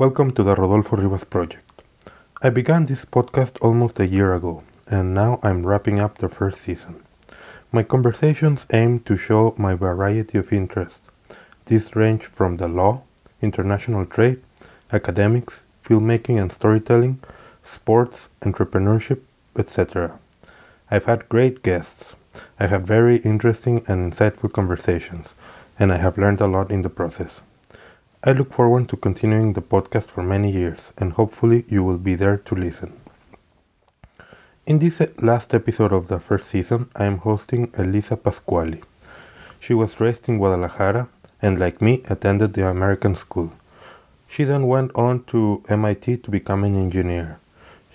Welcome to the Rodolfo Rivas Project. I began this podcast almost a year ago, and now I'm wrapping up the first season. My conversations aim to show my variety of interests. These range from the law, international trade, academics, filmmaking and storytelling, sports, entrepreneurship, etc. I've had great guests. I have very interesting and insightful conversations, and I have learned a lot in the process. I look forward to continuing the podcast for many years, and hopefully, you will be there to listen. In this eh, last episode of the first season, I am hosting Elisa Pasquali. She was raised in Guadalajara and, like me, attended the American school. She then went on to MIT to become an engineer.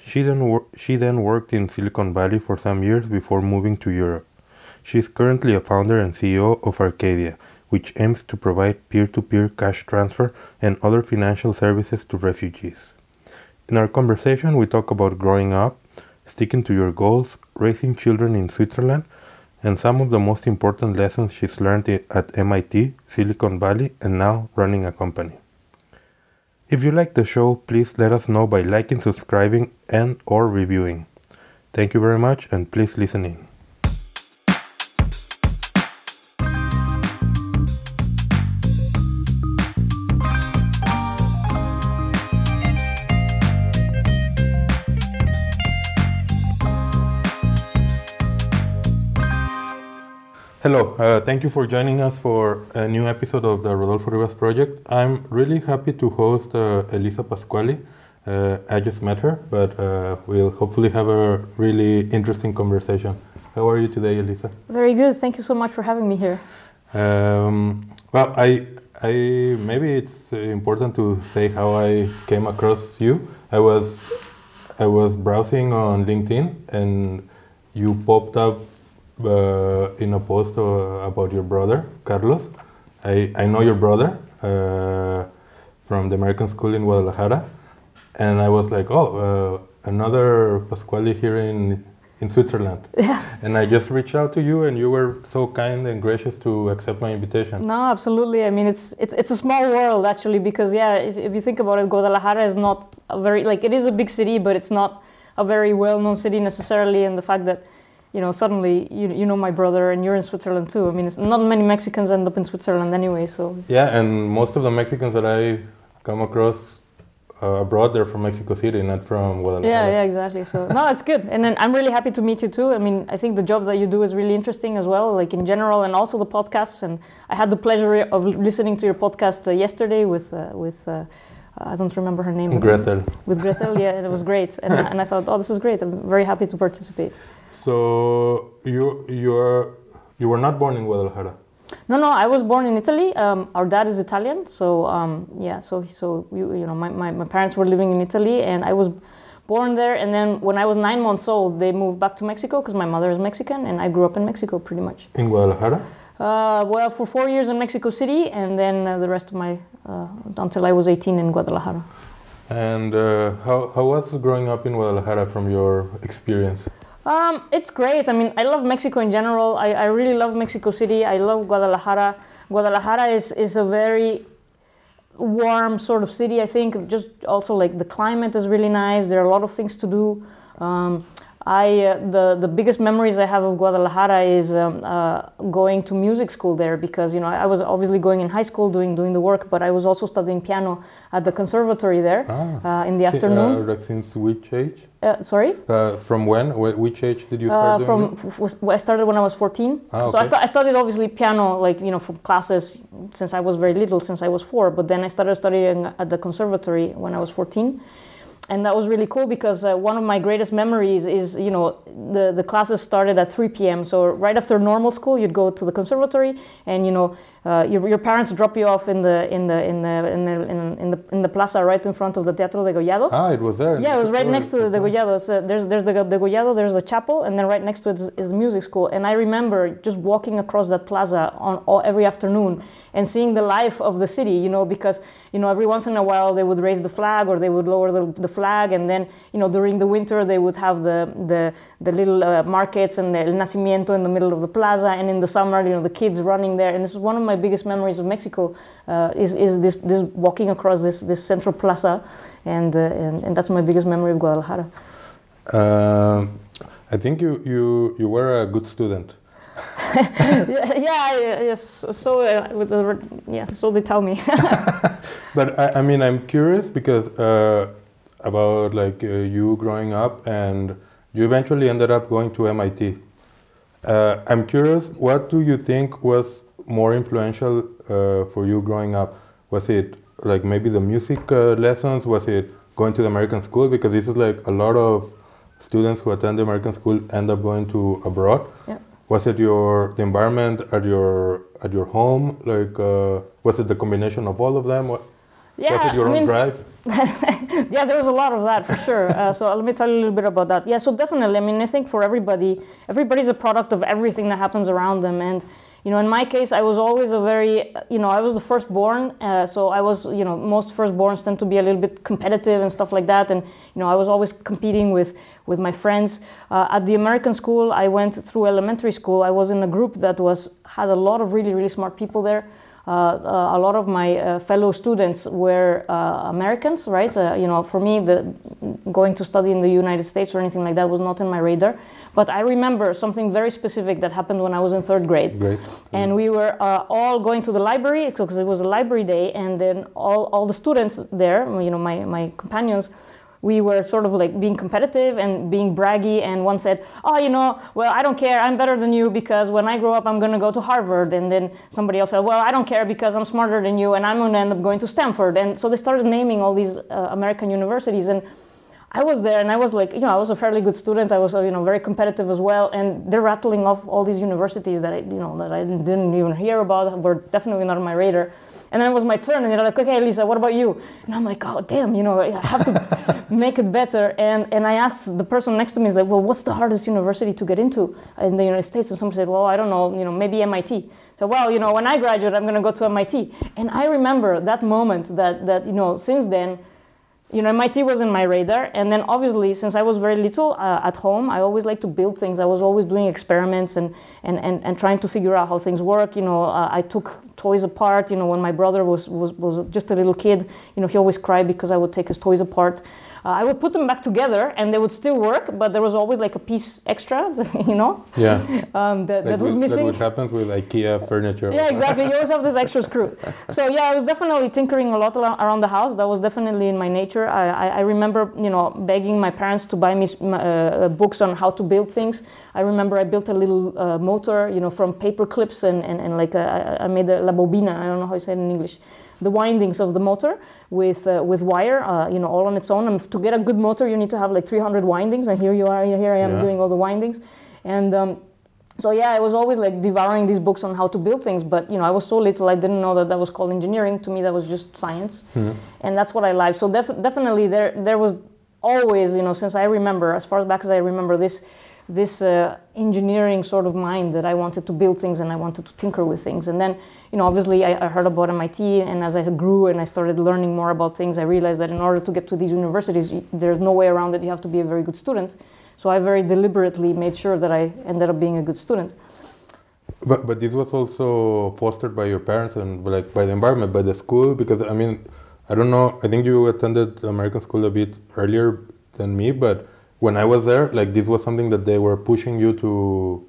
She then, wor- she then worked in Silicon Valley for some years before moving to Europe. She is currently a founder and CEO of Arcadia, which aims to provide peer to peer cash transfer and other financial services to refugees. In our conversation, we talk about growing up, sticking to your goals, raising children in Switzerland, and some of the most important lessons she's learned at MIT, Silicon Valley, and now running a company. If you like the show, please let us know by liking, subscribing, and or reviewing. Thank you very much and please listen in. Hello, uh, thank you for joining us for a new episode of the Rodolfo Rivas Project. I'm really happy to host uh, Elisa Pasquali. Uh, I just met her, but uh, we'll hopefully have a really interesting conversation. How are you today, Elisa? Very good. Thank you so much for having me here. Um, well, I, I maybe it's important to say how I came across you. I was, I was browsing on LinkedIn, and you popped up uh, in a post uh, about your brother, Carlos. I, I know your brother uh, from the American School in Guadalajara, and I was like, oh, uh, another Pasquali here in in Switzerland. Yeah. And I just reached out to you, and you were so kind and gracious to accept my invitation. No, absolutely. I mean, it's it's it's a small world actually because yeah, if, if you think about it, Guadalajara is not a very like it is a big city, but it's not a very well-known city necessarily. And the fact that you know suddenly you you know my brother and you're in Switzerland too. I mean, it's not many Mexicans end up in Switzerland anyway. So Yeah, and most of the Mexicans that I come across uh, abroad, they're from Mexico City, not from Guadalajara. yeah, yeah, exactly. So no, it's good. And then I'm really happy to meet you too. I mean, I think the job that you do is really interesting as well, like in general, and also the podcasts. And I had the pleasure of listening to your podcast uh, yesterday with uh, with. Uh, I don't remember her name. Grethel. With Grethel, yeah, it was great, and, and I thought, oh, this is great. I'm very happy to participate. So you you're you were not born in Guadalajara. No, no, I was born in Italy. Um, our dad is Italian, so um, yeah, so so you, you know, my, my, my parents were living in Italy, and I was born there. And then when I was nine months old, they moved back to Mexico because my mother is Mexican, and I grew up in Mexico pretty much. In Guadalajara. Uh, well, for four years in Mexico City, and then uh, the rest of my uh, until I was 18 in Guadalajara. And uh, how how was growing up in Guadalajara from your experience? Um, it's great. I mean, I love Mexico in general. I, I really love Mexico City. I love Guadalajara. Guadalajara is, is a very warm sort of city, I think. Just also like the climate is really nice. There are a lot of things to do. Um, I uh, the the biggest memories I have of Guadalajara is um, uh, going to music school there because you know I was obviously going in high school doing doing the work, but I was also studying piano at the conservatory there Ah. uh, in the Si- afternoons. Uh, since which age? Uh, sorry. Uh, from when? Which age did you start Uh, doing from it? f- f- I started when I was 14. Ah, So I, okay. sta- I studied obviously piano, like you know, from classes since I was very little, since I was four. But then I started studying at the conservatory when I was 14, and that was really cool because uh, one of my greatest memories is you know the the classes started at 3 p.m. So right after normal school, you'd go to the conservatory, and you know uh, your, your parents drop you off in the in the in the in the in, in the in the plaza right in front of the Teatro Degollado. Ah, it was there. Yeah, it was right next to the Degollado. So there's there's the Degollado, there's the chapel, and then right next to it is, is the music school. And I remember just walking across that plaza on all, every afternoon and seeing the life of the city. You know, because you know every once in a while they would raise the flag or they would lower the, the flag, and then you know during the winter they would have the the, the little uh, markets and the El Nacimiento in the middle of the plaza, and in the summer you know the kids running there, and this is one of my biggest memories of Mexico uh, is is this this walking across this this central plaza, and uh, and, and that's my biggest memory of Guadalajara. Um, I think you, you, you were a good student. yeah, yeah, yes. So, uh, with the, yeah, so they tell me. but I, I, mean, I'm curious because uh, about like uh, you growing up, and you eventually ended up going to MIT. Uh, I'm curious, what do you think was more influential uh, for you growing up? Was it like maybe the music uh, lessons? Was it going to the American school? Because this is like a lot of students who attend the American school end up going to abroad. Yeah. Was it your the environment at your at your home? Like, uh, was it the combination of all of them? What, yeah, was it your I own mean, drive? yeah, there was a lot of that for sure. Uh, so let me tell you a little bit about that. Yeah, so definitely. I mean, I think for everybody, everybody's a product of everything that happens around them, and you know, in my case, I was always a very, you know, I was the firstborn, uh, so I was, you know, most firstborns tend to be a little bit competitive and stuff like that, and you know, I was always competing with with my friends. Uh, at the American school, I went through elementary school. I was in a group that was had a lot of really really smart people there. Uh, uh, a lot of my uh, fellow students were Americans, right? you know, for me, the going to study in the United States or anything like that was not in my radar. But I remember something very specific that happened when I was in third grade. Great. And we were all going to the library because it was a library day, and then all, all the students there, you know, my, my companions, we were sort of like being competitive and being braggy and one said oh you know well i don't care i'm better than you because when i grow up i'm going to go to harvard and then somebody else said well i don't care because i'm smarter than you and i'm going to end up going to stanford and so they started naming all these uh, american universities and I was there and I was like, you know, I was a fairly good student. I was, you know, very competitive as well. And they're rattling off all these universities that I, you know, that I didn't even hear about, were definitely not on my radar. And then it was my turn, and they're like, okay, Lisa, what about you? And I'm like, oh, damn, you know, I have to make it better. And, and I asked the person next to me, is like, well, what's the hardest university to get into in the United States? And somebody said, well, I don't know, you know, maybe MIT. So, well, you know, when I graduate, I'm going to go to MIT. And I remember that moment that, that you know, since then, you know, MIT was in my radar. And then obviously, since I was very little uh, at home, I always like to build things. I was always doing experiments and, and, and, and trying to figure out how things work. You know, uh, I took toys apart. You know, when my brother was, was, was just a little kid, you know, he always cried because I would take his toys apart. Uh, I would put them back together and they would still work, but there was always like a piece extra, you know? Yeah. Um, that, that was missing. That what happens with IKEA furniture. Yeah, exactly. You always have this extra screw. So yeah, I was definitely tinkering a lot around the house. That was definitely in my nature. I, I, I remember, you know, begging my parents to buy me uh, books on how to build things. I remember I built a little uh, motor, you know, from paper clips and, and, and like a, I made a la bobina. I don't know how you say it in English the windings of the motor with uh, with wire, uh, you know, all on its own. And to get a good motor, you need to have like 300 windings, and here you are, here I am yeah. doing all the windings, and. Um, so yeah, I was always like devouring these books on how to build things, but you know, I was so little, I didn't know that that was called engineering. To me, that was just science, mm-hmm. and that's what I liked. So def- definitely, there there was always, you know, since I remember, as far back as I remember, this this uh, engineering sort of mind that I wanted to build things and I wanted to tinker with things. And then, you know, obviously I, I, heard about MIT, and as I grew and I started learning more about things, I realized that in order to get to these universities, there's no way around it. You have to be a very good student. So I very deliberately made sure that I ended up being a good student. But but this was also fostered by your parents and like by the environment, by the school, because I mean, I don't know. I think you attended American school a bit earlier than me, but when I was there, like this was something that they were pushing you to.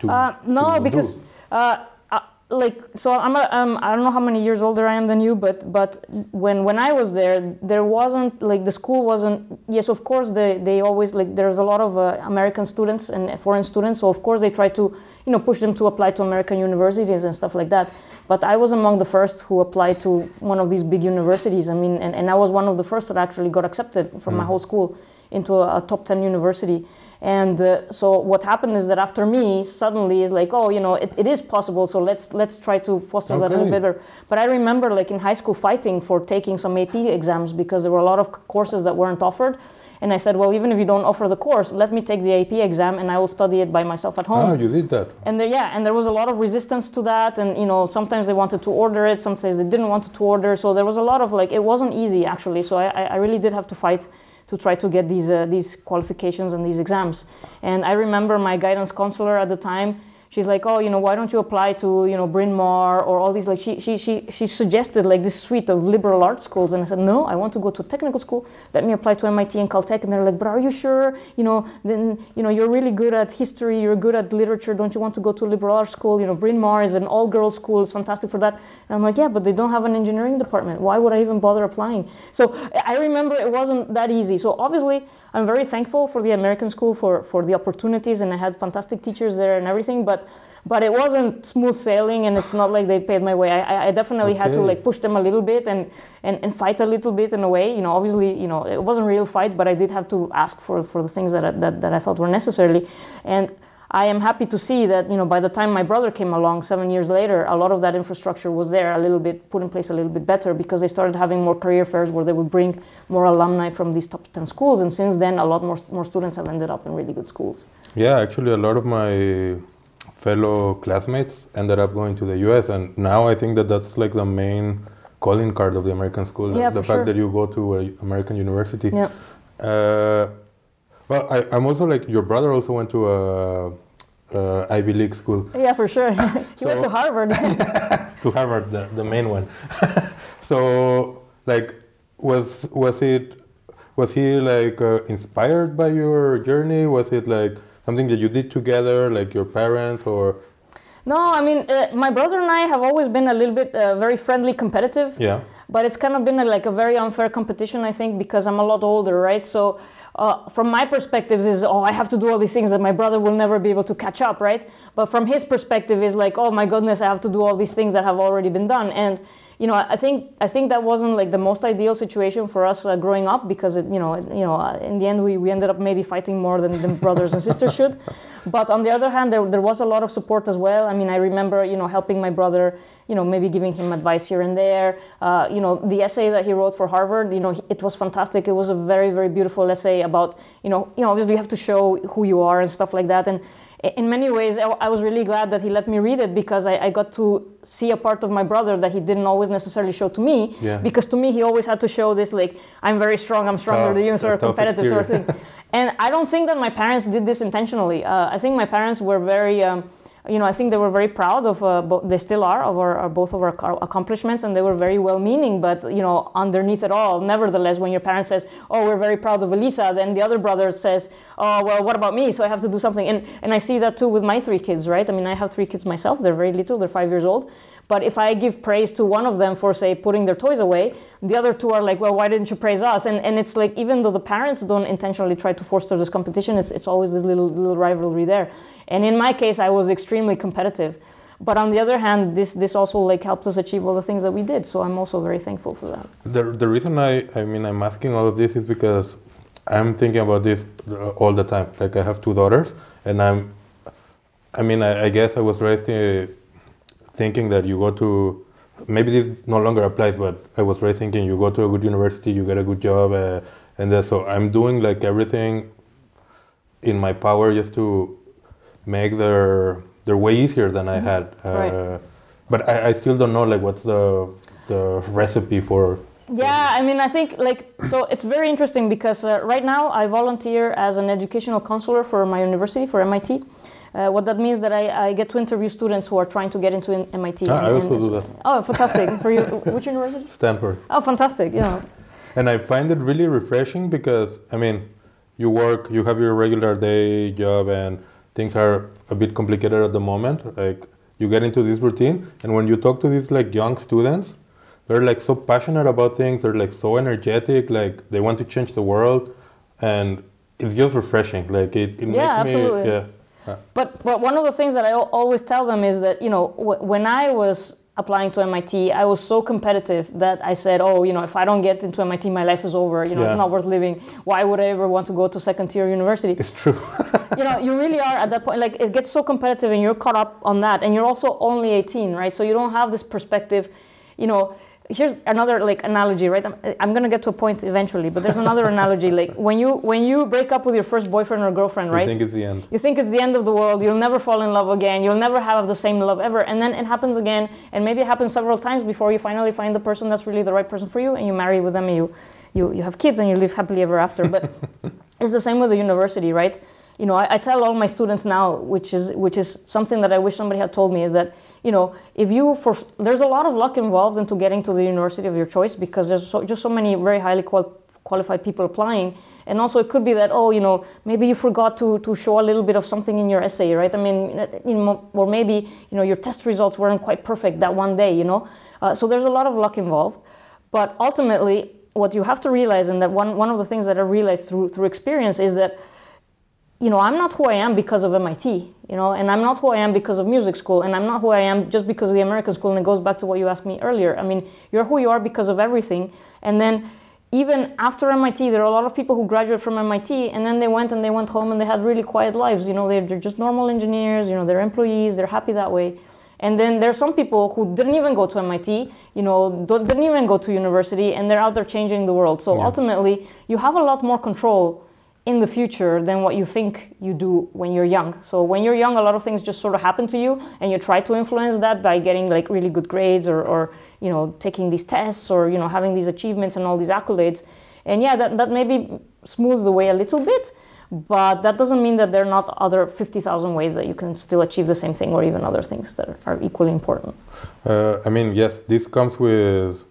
to uh, no, to because uh, uh, like so I'm a, um, I don't know how many years older I am than you, but but when when I was there, there wasn't like the school wasn't. Yes, of course they they always like there's a lot of uh, American students and foreign students, so of course they try to you know push them to apply to American universities and stuff like that. But I was among the first who applied to one of these big universities. I mean, and, and I was one of the first that actually got accepted from mm. my whole school into a, a top 10 university. And uh, so what happened is that after me, suddenly is like, oh, you know, it, it is possible. So let's let's try to foster okay. that a little bit better. But I remember, like in high school, fighting for taking some AP exams because there were a lot of courses that weren't offered. And I said, well, even if you don't offer the course, let me take the AP exam and I will study it by myself at home. Oh, you did that. And there, yeah, and there was a lot of resistance to that. And you know, sometimes they wanted to order it, sometimes they didn't want to order. So there was a lot of like, it wasn't easy actually. So I, I really did have to fight to try to get these uh, these qualifications and these exams. And I remember my guidance counselor at the time she's like, oh, you know, why don't you apply to, you know, Bryn Mawr or all these, like, she, she, she, she suggested like this suite of liberal arts schools. And I said, no, I want to go to a technical school. Let me apply to MIT and Caltech. And they're like, but are you sure? You know, then, you know, you're really good at history, you're good at literature. Don't you want to go to a liberal arts school? You know, Bryn Mawr is an all girls school, it's fantastic for that. And I'm like, yeah, but they don't have an engineering department. Why would I even bother applying? So I remember it wasn't that easy. So obviously, I'm very thankful for the American school for, for the opportunities, and I had fantastic teachers there and everything. But but it wasn't smooth sailing and it's not like they paid my way i, I definitely okay. had to like push them a little bit and, and, and fight a little bit in a way you know obviously you know it wasn't a real fight but i did have to ask for, for the things that I, that, that I thought were necessary and I am happy to see that you know by the time my brother came along seven years later, a lot of that infrastructure was there a little bit put in place a little bit better because they started having more career fairs where they would bring more alumni from these top ten schools, and since then a lot more more students have ended up in really good schools. Yeah, actually, a lot of my fellow classmates ended up going to the US, and now I think that that's like the main calling card of the American school. Yeah, the fact sure. that you go to an American university. Yeah. Uh, well, I, am also like your brother also went to a, a Ivy League school. Yeah, for sure. he so, went to Harvard. to Harvard, the, the main one. so, like, was was it was he like uh, inspired by your journey? Was it like something that you did together, like your parents or? No, I mean, uh, my brother and I have always been a little bit uh, very friendly, competitive. Yeah. But it's kind of been a, like a very unfair competition, I think, because I'm a lot older, right? So, uh, from my perspective, is oh, I have to do all these things that my brother will never be able to catch up, right? But from his perspective, is like, oh my goodness, I have to do all these things that have already been done, and you know, I think I think that wasn't like the most ideal situation for us uh, growing up because it, you know, it, you know, uh, in the end we, we ended up maybe fighting more than, than brothers and sisters should. But on the other hand, there, there was a lot of support as well. I mean, I remember you know helping my brother, you know, maybe giving him advice here and there. Uh, you know, the essay that he wrote for Harvard, you know, it was fantastic. It was a very very beautiful essay about you know, you know, obviously you have to show who you are and stuff like that and in many ways, I was really glad that he let me read it because I, I, got to see a part of my brother that he didn't always necessarily show to me. Yeah. Because to me, he always had to show this like I'm very strong, I'm stronger tough, than you, sort of competitive exterior. sort of thing. and I don't think that my parents did this intentionally. Uh, I think my parents were very. Um, you know, I think they were very proud of, uh, bo- they still are, of our, both of our accomplishments, and they were very well-meaning. But you know, underneath it all, nevertheless, when your parent says, "Oh, we're very proud of Elisa," then the other brother says, "Oh, well, what about me? So I have to do something." And and I see that too with my three kids, right? I mean, I have three kids myself. They're very little. They're five years old. But if I give praise to one of them for, say, putting their toys away, the other two are like, well, why didn't you praise us? And, and it's like, even though the parents don't intentionally try to foster this competition, it's, it's always this little, little rivalry there. And in my case, I was extremely competitive. But on the other hand, this, this also like helped us achieve all the things that we did. So I'm also very thankful for that. The, the reason I, I mean, I'm asking all of this is because I'm thinking about this all the time. Like I have two daughters and I'm, I mean, I, I guess I was raised in, thinking that you go to maybe this no longer applies, but I was raised thinking you go to a good university, you get a good job, uh, and then, so I'm doing like everything in my power just to make their their way easier than I mm-hmm. had. Uh, right. But I, I still don't know like what's the the recipe for. Yeah, I mean, I think like so. It's very interesting because uh, right now I volunteer as an educational counselor for my university for MIT. Uh, what that means that I, I, get to interview students who are trying to get into MIT. Ah, and, I also do that. Oh, fantastic! For you, which university? Stanford. Oh, fantastic! Yeah. and I find it really refreshing because I mean, you work, you have your regular day job, and things are a bit complicated at the moment. Like you get into this routine, and when you talk to these like young students, they're like so passionate about things. They're like so energetic. Like they want to change the world, and it's just refreshing. Like it, it yeah, makes absolutely. me yeah. But, but one of the things that I always tell them is that, you know, when I was applying to MIT, I was so competitive that I said, oh, you know, if I don't get into MIT, my life is over. You know, yeah. it's not worth living. Why would I ever want to go to second tier university? It's true. you know, you really are at that point. Like, it gets so competitive and you're caught up on that. And you're also only 18, right? So you don't have this perspective, you know, here's another like analogy right i'm, I'm going to get to a point eventually but there's another analogy like when you when you break up with your first boyfriend or girlfriend right you think it's the end you think it's the end of the world you'll never fall in love again you'll never have the same love ever and then it happens again and maybe it happens several times before you finally find the person that's really the right person for you and you marry with them and you you, you have kids and you live happily ever after. But it's the same with the university, right? You know, I, I tell all my students now, which is which is something that I wish somebody had told me, is that you know, if you for there's a lot of luck involved into getting to the university of your choice because there's so, just so many very highly qual- qualified people applying, and also it could be that oh, you know, maybe you forgot to to show a little bit of something in your essay, right? I mean, you know, or maybe you know your test results weren't quite perfect that one day, you know. Uh, so there's a lot of luck involved, but ultimately, what you have to realize, and that one one of the things that I realized through through experience is that you know, I'm not who I am because of MIT, you know, and I'm not who I am because of music school, and I'm not who I am just because of the American school. And it goes back to what you asked me earlier. I mean, you're who you are because of everything. And then even after MIT, there are a lot of people who graduate from MIT, and then they went and they went home and they had really quiet lives. You know, they're, they're just normal engineers. You know, they're employees. They're happy that way. And then there are some people who didn't even go to MIT, you know, didn't even go to university, and they're out there changing the world. So yeah. ultimately, you have a lot more control in the future than what you think you do when you're young. So when you're young, a lot of things just sort of happen to you, and you try to influence that by getting like really good grades or, or you know taking these tests or you know having these achievements and all these accolades. And yeah, that, that maybe smooths the way a little bit, but that doesn't mean that there are not other 50,000 ways that you can still achieve the same thing or even other things that are equally important. Uh, I mean, yes, this comes with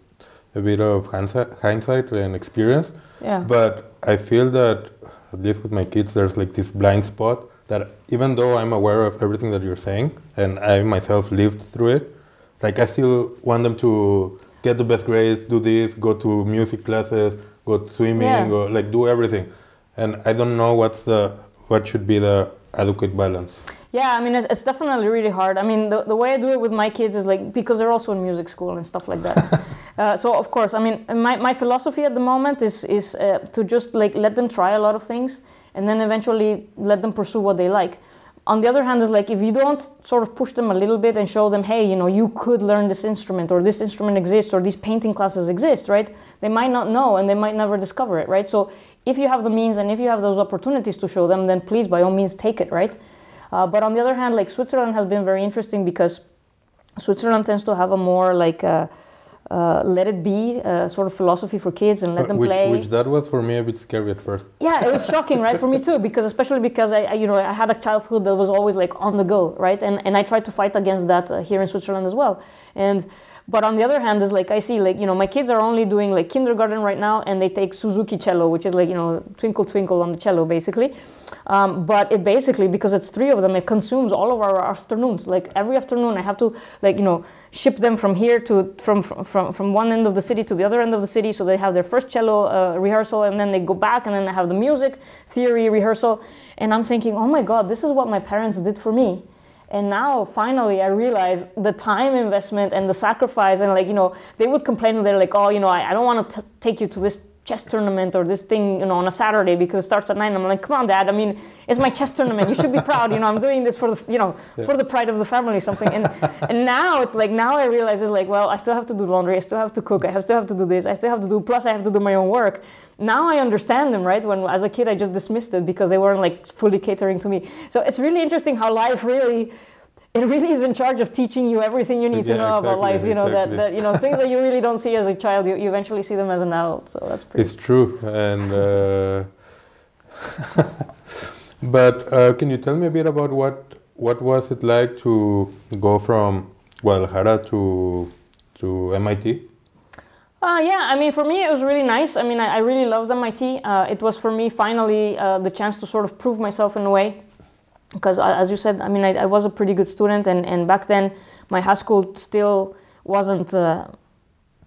a bit of hindsight and experience. Yeah. But I feel that at least with my kids, there's like this blind spot that even though I'm aware of everything that you're saying and I myself lived through it, like I still want them to get the best grades, do this, go to music classes, go swimming, yeah. or like do everything. And I don't know what's the what should be the adequate balance. Yeah, I mean, it's, it's, definitely really hard. I mean, the, the way I do it with my kids is like, because they're also in music school and stuff like that. uh, so, of course, I mean, my, my philosophy at the moment is, is uh, to just like let them try a lot of things and then eventually let them pursue what they like. On the other hand, is like if you don't sort of push them a little bit and show them, hey, you know, you could learn this instrument or this instrument exists or these painting classes exist, right? They might not know and they might never discover it, right? So if you have the means and if you have those opportunities to show them, then please, by all means, take it, right? Uh, but on the other hand, like Switzerland has been very interesting because Switzerland tends to have a more like uh, uh, let it be uh, sort of philosophy for kids and let them which, play. Which that was for me a bit scary at first. Yeah, it was shocking, right? For me too, because especially because I, I, you know, I had a childhood that was always like on the go, right? And and I tried to fight against that uh, here in Switzerland as well. And but on the other hand, is like I see like you know my kids are only doing like kindergarten right now, and they take Suzuki cello, which is like you know twinkle twinkle on the cello basically. Um, but it basically because it's three of them, it consumes all of our afternoons. Like every afternoon, I have to like you know ship them from here to from from from one end of the city to the other end of the city, so they have their first cello uh, rehearsal, and then they go back, and then they have the music theory rehearsal. And I'm thinking, oh my god, this is what my parents did for me and now finally I realize the time investment and the sacrifice and like, you know, they would complain they're like, oh, you know, I, I don't want to take you to this chess tournament or this thing, you know, on a Saturday because it starts at nine. I'm like, come on, dad. I mean, it's my chess tournament. You should be proud. You know, I'm doing this for the, you know, yeah. for the pride of the family, something. And and now it's like now I realize it's like, well, I still have to do laundry. I still have to cook. I have, still have to do this. I still have to do. Plus, I have to do my own work. Now I understand them, right? When as a kid I just dismissed it because they weren't like fully catering to me. So it's really interesting how life really it really is in charge of teaching you everything you need yeah, to know exactly, about life. You know exactly. that, that you know things that you really don't see as a child, you, you eventually see them as an adult. So that's pretty. It's true, and uh, but uh, can you tell me a bit about what what was it like to go from Guadalajara to to MIT? Uh, yeah, I mean, for me, it was really nice. I mean, I, I really loved MIT. Uh, it was for me finally uh, the chance to sort of prove myself in a way because as you said, I mean, I, I, was a pretty good student, and, and back then my high school still wasn't, uh,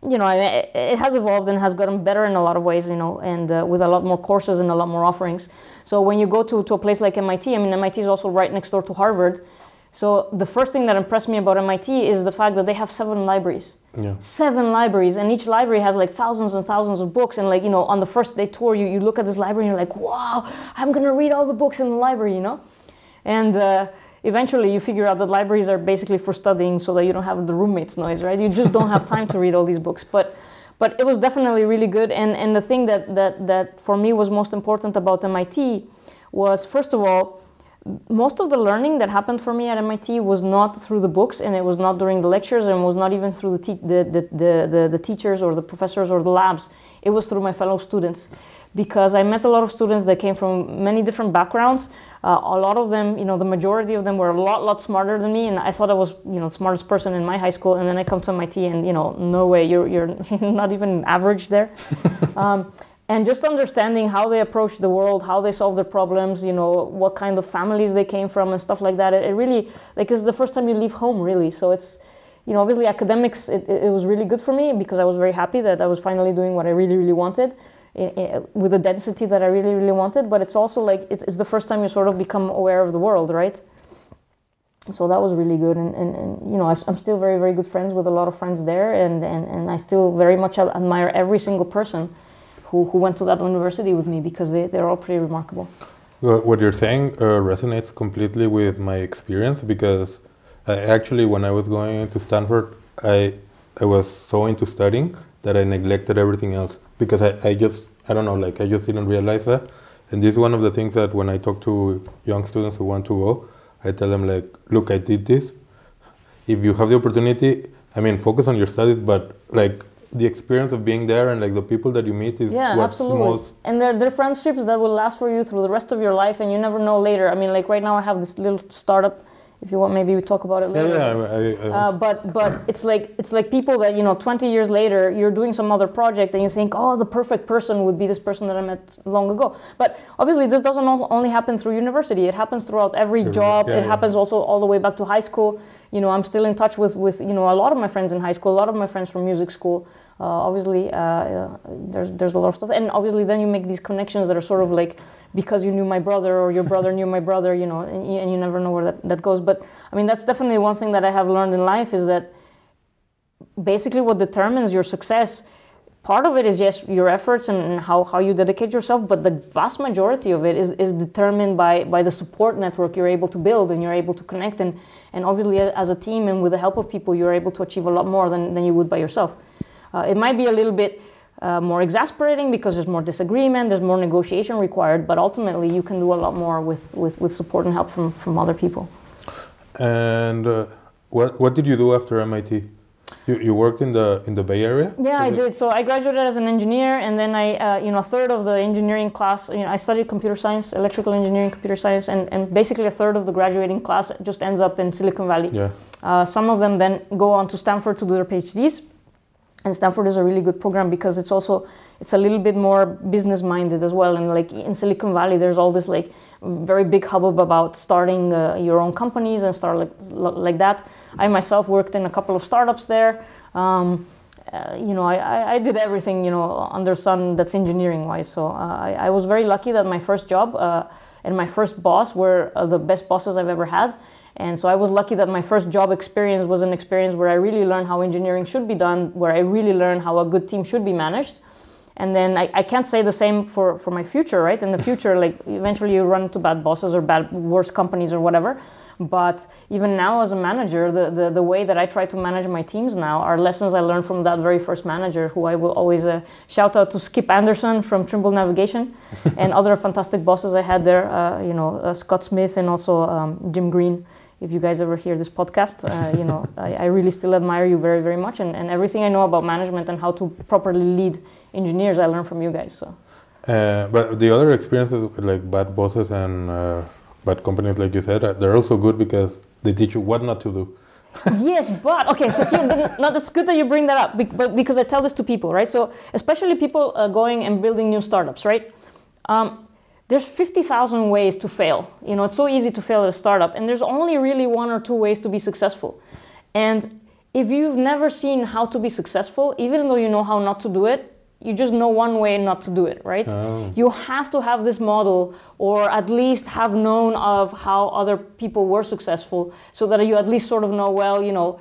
you know, it, it, has evolved and has gotten better in a lot of ways, you know, and uh, with a lot more courses and a lot more offerings. So when you go to, to a place like MIT, I mean, MIT is also right next door to Harvard. So the first thing that impressed me about MIT is the fact that they have seven libraries. Yeah. Seven libraries, and each library has like thousands and thousands of books. And like you know, on the first day tour, you, you look at this library and you're like, wow, I'm gonna read all the books in the library, you know. And uh, eventually you figure out that libraries are basically for studying so that you don't have the roommates noise, right? You just don't have time to read all these books. But but it was definitely really good. And, and the thing that, that, that for me was most important about MIT was, first of all, most of the learning that happened for me at MIT was not through the books and it was not during the lectures and was not even through the, te- the, the, the, the, the teachers or the professors or the labs it was through my fellow students because I met a lot of students that came from many different backgrounds. Uh, a lot of them, you know, the majority of them were a lot, lot smarter than me, and I thought I was, you know, smartest person in my high school. And then I come to MIT, and you know, no way, you're you're not even average there. um, and just understanding how they approach the world, how they solve their problems, you know, what kind of families they came from, and stuff like that. It, it really, like, it's the first time you leave home, really. So it's, you know, obviously academics, it, it was really good for me because I was very happy that I was finally doing what I really, really wanted with the density that I really, really wanted. But it's also like it's, it's, the first time you sort of become aware of the world, right? So that was really good, and, and, and you know I, am still very, very good friends with a lot of friends there, and, and, and I still very much admire every single person who, who went to that university with me because they, they're all pretty remarkable. What you're saying uh, resonates completely with my experience because I actually, when I was going to Stanford, I I was so into studying that I neglected everything else because I, I just I don't know like I just didn't realize that. And this is one of the things that when I talk to young students who want to go I tell them like look I did this. If you have the opportunity I mean focus on your studies but like the experience of being there and like the people that you meet is yeah what's absolutely. most and they're, they're friendships that will last for you through the rest of your life and you never know later. I mean like right now I have this little startup if you want maybe we talk about it later. yeah, yeah I, I, uh, but but it's like it's like people that you know 20 years later you're doing some other project and you think oh the perfect person would be this person that i met long ago. But obviously this doesn't only happen through university. It happens throughout every job. yeah, it happens also all the way back to high school. You know i'm still in touch with with you know a lot of my friends in high school a lot of my friends from music school. Uh, obviously uh, uh there's there's a lot of stuff. And obviously then you make these connections that are sort of like because you knew my brother or your brother knew my brother, you know, and you, and you never know where that, that goes. But I mean, that's definitely one thing that I have learned in life is that basically what determines your success part of it is just your efforts and how, how you dedicate yourself but the vast majority of it is, is determined by, by the support network you're able to build and you're able to connect and, and obviously as a team and with the help of people you're able to achieve a lot more than, than you would by yourself uh, it might be a little bit uh, more exasperating because there's more disagreement, there's more negotiation required, but ultimately you can do a lot more with, with, with support and help from, from other people. And uh, what, what did you do after MIT? You, you worked in the in the Bay Area? Yeah, I did. So I graduated as an engineer, and then I, uh, you know, a third of the engineering class. You know, I studied computer science, electrical engineering, computer science, and, and basically a third of the graduating class just ends up in Silicon Valley. Yeah. Uh, some of them then go on to Stanford to do their PhDs, and Stanford is a really good program because it's also it's a little bit more business minded as well. And like in Silicon Valley there's all this like very big hubbub about starting uh, your own companies and start like like that. I myself worked in a couple of startups there. Um, uh, you know I, I did everything you know under sun that's engineering wise so uh, I, I was very lucky that my first job uh, and my first boss were uh, the best bosses I've ever had and so I was lucky that my first job experience was an experience where I really learned how engineering should be done, where I really learned how a good team should be managed. And then I, I can't say the same for, for my future, right? In the future, like eventually you run into bad bosses or bad, worse companies or whatever. But even now, as a manager, the, the, the way that I try to manage my teams now are lessons I learned from that very first manager, who I will always uh, shout out to Skip Anderson from Trimble Navigation and other fantastic bosses I had there, uh, you know, uh, Scott Smith and also um, Jim Green if you guys ever hear this podcast, uh, you know, I, I, really still admire you very, very much. And, and everything I know about management and how to properly lead engineers, I learned from you guys. So. Uh, but the other experiences with like bad bosses and uh, bad companies, like you said, uh, they're also good because they teach you what not to do. yes, but okay, so here, no, that's good that you bring that up, but because I tell this to people, right? So especially people uh, going and building new startups, right? Um, there's 50,000 ways to fail. You know, it's so easy to fail at a startup, and there's only really one or two ways to be successful. And if you've never seen how to be successful, even though you know how not to do it, you just know one way not to do it, right? Oh. You have to have this model, or at least have known of how other people were successful, so that you at least sort of know, well, you know,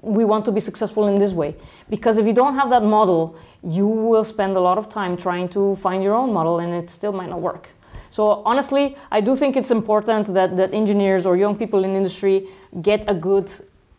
we want to be successful in this way. Because if you don't have that model, you will spend a lot of time trying to find your own model and it still might not work. So honestly, I do think it's important that, that engineers or young people in industry get a good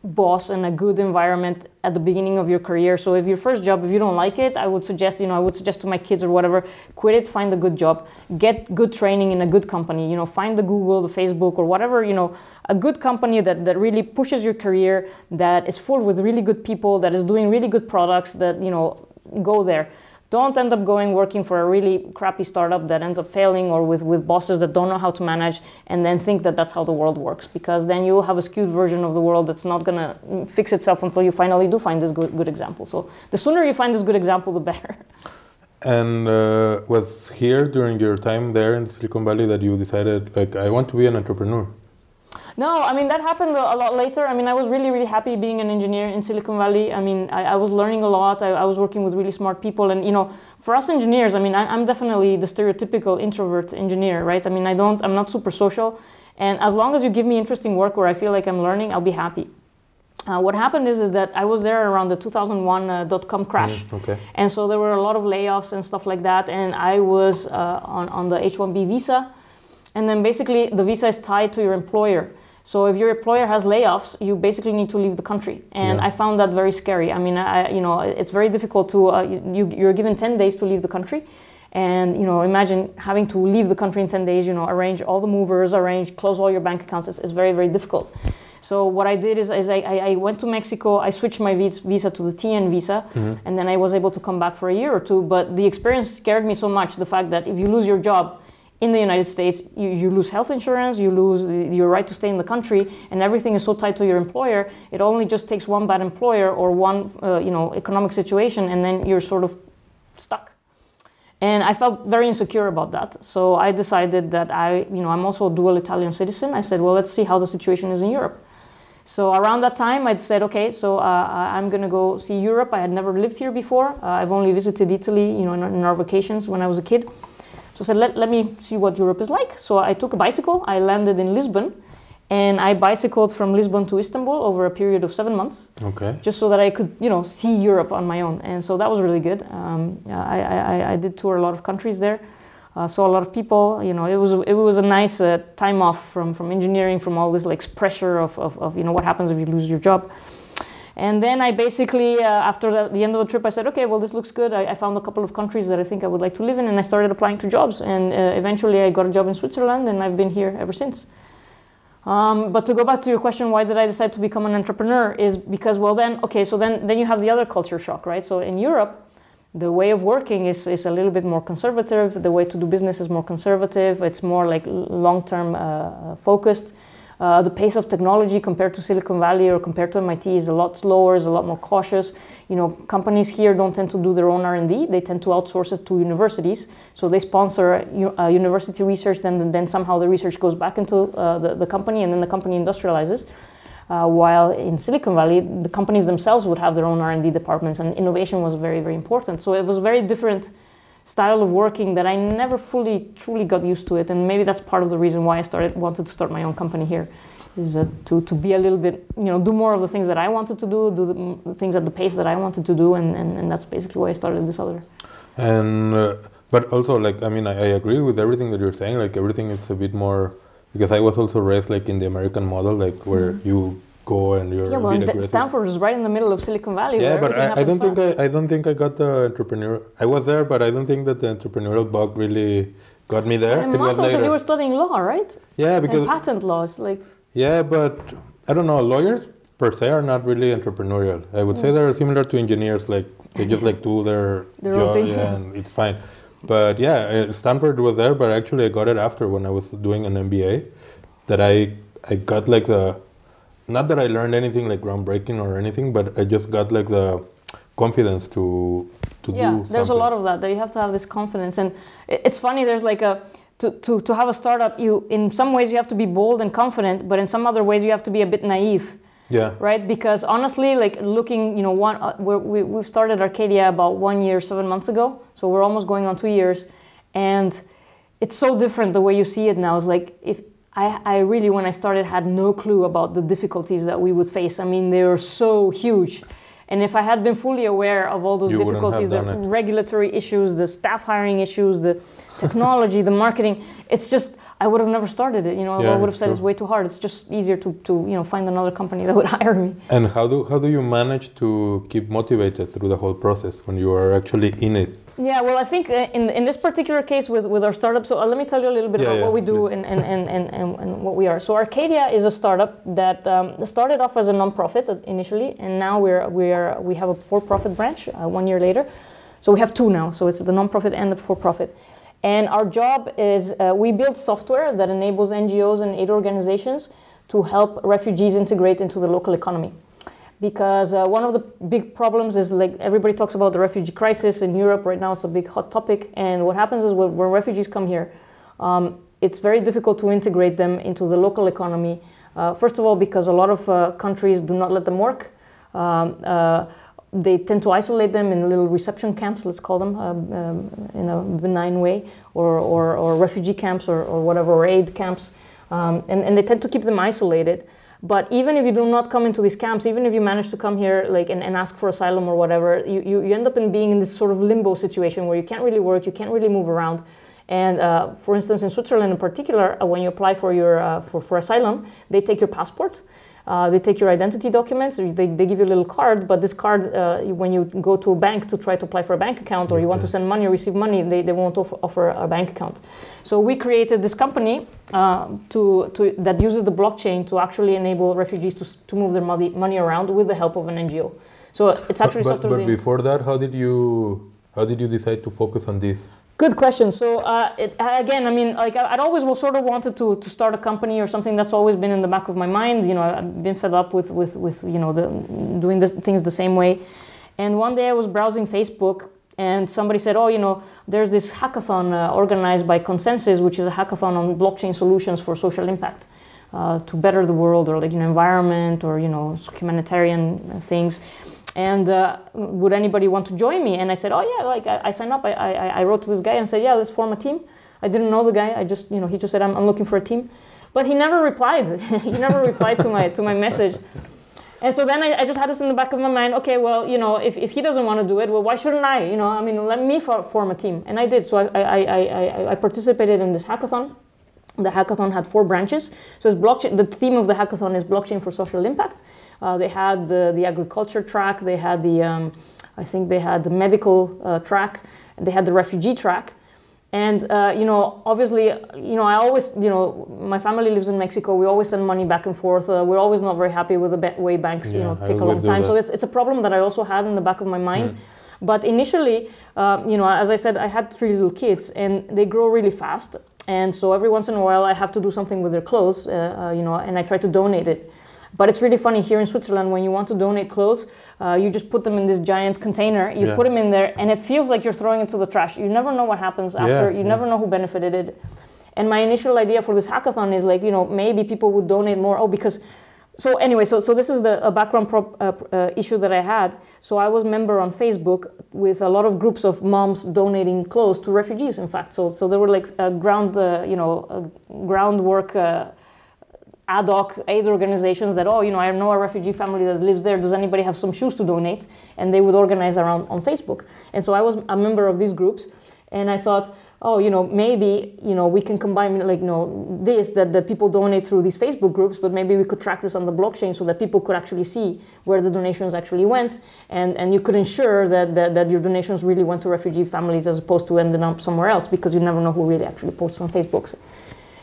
boss and a good environment at the beginning of your career. So if your first job, if you don't like it, I would suggest, you know, I would suggest to my kids or whatever, quit it, find a good job, get good training in a good company, you know, find the Google, the Facebook or whatever, you know, a good company that, that really pushes your career, that is full with really good people, that is doing really good products, that, you know, go there. don't end up going working for a really crappy startup that ends up failing or with, with bosses that don't know how to manage and then think that that's how the world works because then you'll have a skewed version of the world that's not going to fix itself until you finally do find this good, good example. So the sooner you find this good example the better. And uh, was here during your time there in silicon valley that you decided like i want to be an entrepreneur no, I mean that happened a lot later. I mean, I was really, really happy being an engineer in Silicon Valley. I mean, I, I was learning a lot. I, I, was working with really smart people, and you know, for us engineers, I mean, I, am definitely the stereotypical introvert engineer, right? I mean, I don't, I'm not super social, and as long as you give me interesting work where I feel like I'm learning, I'll be happy. Uh, what happened is, is that I was there around the 2001 uh, dot com crash, mm, okay. and so there were a lot of layoffs and stuff like that, and I was uh, on on the H-1B visa, and then basically the visa is tied to your employer. So if your employer has layoffs, you basically need to leave the country, and yeah. I found that very scary. I mean, I, you know, it's very difficult to uh, you, you're given 10 days to leave the country, and you know, imagine having to leave the country in 10 days. You know, arrange all the movers, arrange, close all your bank accounts. It's, it's very, very difficult. So what I did is, is I, I, went to Mexico. I switched my visa to the TN visa, mm-hmm. and then I was able to come back for a year or two. But the experience scared me so much. The fact that if you lose your job, in the United States, you, you lose health insurance, you lose the, your right to stay in the country, and everything is so tied to your employer. It only just takes one bad employer or one, uh, you know, economic situation, and then you're sort of stuck. And I felt very insecure about that. So I decided that I, you know, I'm also a dual Italian citizen. I said, well, let's see how the situation is in Europe. So around that time, I'd said, okay, so uh, I'm to go see Europe. I had never lived here before. Uh, I've only visited Italy, you know, in, in our vacations when I was a kid. So I said, let, let me see what Europe is like. So I took a bicycle, I landed in Lisbon, and I bicycled from Lisbon to Istanbul over a period of seven months. Okay. Just so that I could, you know, see Europe on my own, and so that was really good. Um, I, I, I did tour a lot of countries there, uh, saw a lot of people. You know, it was it was a nice uh, time off from from engineering, from all this like pressure of, of, of you know what happens if you lose your job. And then I basically, uh, after the, the, end of the trip, I said, okay, well, this looks good. I, I, found a couple of countries that I think I would like to live in, and I started applying to jobs. And uh, eventually, I got a job in Switzerland, and I've been here ever since. Um, but to go back to your question, why did I decide to become an entrepreneur? Is because, well, then, okay, so then, then you have the other culture shock, right? So in Europe, the way of working is, is a little bit more conservative. The way to do business is more conservative. It's more like long term uh, focused. Uh, the pace of technology compared to Silicon Valley or compared to MIT is a lot slower, is a lot more cautious. You know, companies here don't tend to do their own R&D. They tend to outsource it to universities. So they sponsor uh, university research, then then somehow the research goes back into uh, the, the company, and then the company industrializes. Uh, while in Silicon Valley, the companies themselves would have their own R&D departments, and innovation was very, very important. So it was very different style of working that I never fully truly got used to it, and maybe that's part of the reason why I started wanted to start my own company here, is uh, to to be a little bit you know do more of the things that I wanted to do, do the things at the pace that I wanted to do, and and, and that's basically why I started this other. And uh, but also like I mean I, I agree with everything that you're saying. Like everything is a bit more because I was also raised like in the American model, like where mm-hmm. you go and you're yeah. Well, Stanford is right in the middle of Silicon Valley. Yeah, but I, I, don't fast. think I, I don't think I got the entrepreneur. I was there, but I don't think that the entrepreneurial bug really got me there. And it was because you were studying law, right? Yeah, because and patent laws, like. Yeah, but I don't know. Lawyers per se are not really entrepreneurial. I would say mm. they're similar to engineers. Like they just like do their, their job, yeah, and it's fine. But yeah, Stanford was there, but actually I got it after when I was doing an MBA. That I I got like the not that I learned anything like groundbreaking or anything, but I just got like the confidence to to yeah, do. Yeah, there's a lot of that. That you have to have this confidence, and it's funny. There's like a to, to, to have a startup. You in some ways you have to be bold and confident, but in some other ways you have to be a bit naive. Yeah. Right. Because honestly, like looking, you know, one uh, we we started Arcadia about one year, seven months ago. So we're almost going on two years, and it's so different the way you see it now. It's like if I, I really, when I started, had no clue about the difficulties that we would face. I mean, they were so huge. And if I had been fully aware of all those you difficulties, the it. regulatory issues, the staff hiring issues, the technology, the marketing, it's just I would have never started it. You know, yeah, I would have said true. it's way too hard. It's just easier to, to you know find another company that would hire me. And how do how do you manage to keep motivated through the whole process when you are actually in it? Yeah, well, I think uh, in, in this particular case with, with our startup, so uh, let me tell you a little bit yeah, about yeah, what we do and, and, and, and, and, what we are. So Arcadia is a startup that um, started off as a nonprofit initially, and now we're, we're, we have a for-profit branch uh, one year later. So we have two now. So it's the nonprofit and the for-profit. And our job is uh, we build software that enables NGOs and aid organizations to help refugees integrate into the local economy. Because uh, one of the big problems is like everybody talks about the refugee crisis in Europe right now, it's a big hot topic. And what happens is when, when refugees come here, um, it's very difficult to integrate them into the local economy. Uh, first of all, because a lot of uh, countries do not let them work. Um, uh, they tend to isolate them in little reception camps, let's call them, um, um, in a benign way, or, or, or refugee camps or, or, whatever, or aid camps. Um, and, and they tend to keep them isolated. But even if you do not come into these camps, even if you manage to come here like and, and ask for asylum or whatever, you, you, you end up in being in this sort of limbo situation where you can't really work, you can't really move around. And uh, for instance, in Switzerland in particular, uh, when you apply for your uh, for, for asylum, they take your passport uh, they take your identity documents, they, they give you a little card, but this card, uh, when you go to a bank to try to apply for a bank account or you want to send money or receive money, they, they won't offer, offer a bank account. So we created this company uh, to, to, that uses the blockchain to actually enable refugees to, to move their money, money around with the help of an NGO. So it's actually but, but, but before that, how did you how did you decide to focus on this? Good question. So uh, it, again, I mean, like I'd always sort of wanted to, to start a company or something. That's always been in the back of my mind. You know, I've been fed up with with, with you know the, doing the things the same way. And one day I was browsing Facebook, and somebody said, "Oh, you know, there's this hackathon uh, organized by ConsenSys, which is a hackathon on blockchain solutions for social impact uh, to better the world, or like you know, environment, or you know, humanitarian things." And uh, would anybody want to join me? And I said, oh yeah, like I, I signed up. I, I, I, wrote to this guy and said, yeah, let's form a team. I didn't know the guy. I just, you know, he just said, I'm, I'm looking for a team, but he never replied. he never replied to my to my message. And so then I, I, just had this in the back of my mind. Okay, well, you know, if, if he doesn't want to do it, well, why shouldn't I? You know, I mean, let me for, form a team, and I did. So I, I, I, I participated in this hackathon. The hackathon had four branches. So it's blockchain. The theme of the hackathon is blockchain for social impact. Uh, they had the, the agriculture track, they had the, um, I think they had the medical uh, track, they had the refugee track. And, uh, you know, obviously, you know, I always, you know, my family lives in Mexico. We always send money back and forth. Uh, we're always not very happy with the way banks, yeah, you know, take a long time. So it's, it's a problem that I also had in the back of my mind. Mm. But initially, uh, you know, as I said, I had three little kids and they grow really fast. And so every once in a while, I have to do something with their clothes, uh, you know, and I try to donate it. But it's really funny here in Switzerland when you want to donate clothes, uh, you just put them in this giant container, you yeah. put them in there, and it feels like you're throwing it to the trash. You never know what happens after, yeah, you yeah. never know who benefited it. And my initial idea for this hackathon is like, you know, maybe people would donate more. Oh, because so anyway, so, so this is the a background prop, uh, uh, issue that I had. So I was member on Facebook with a lot of groups of moms donating clothes to refugees. In fact, so so there were like ground, uh, you know, groundwork uh, ad hoc aid organizations that, oh, you know, I know a refugee family that lives there. Does anybody have some shoes to donate? And they would organize around on Facebook. And so I was a member of these groups, and I thought, oh, you know, maybe you know we can combine like you know this that the people donate through these Facebook groups, but maybe we could track this on the blockchain so that people could actually see where the donations actually went, and and you could ensure that that, that your donations really went to refugee families as opposed to ending up somewhere else because you never know who really actually posts on Facebook.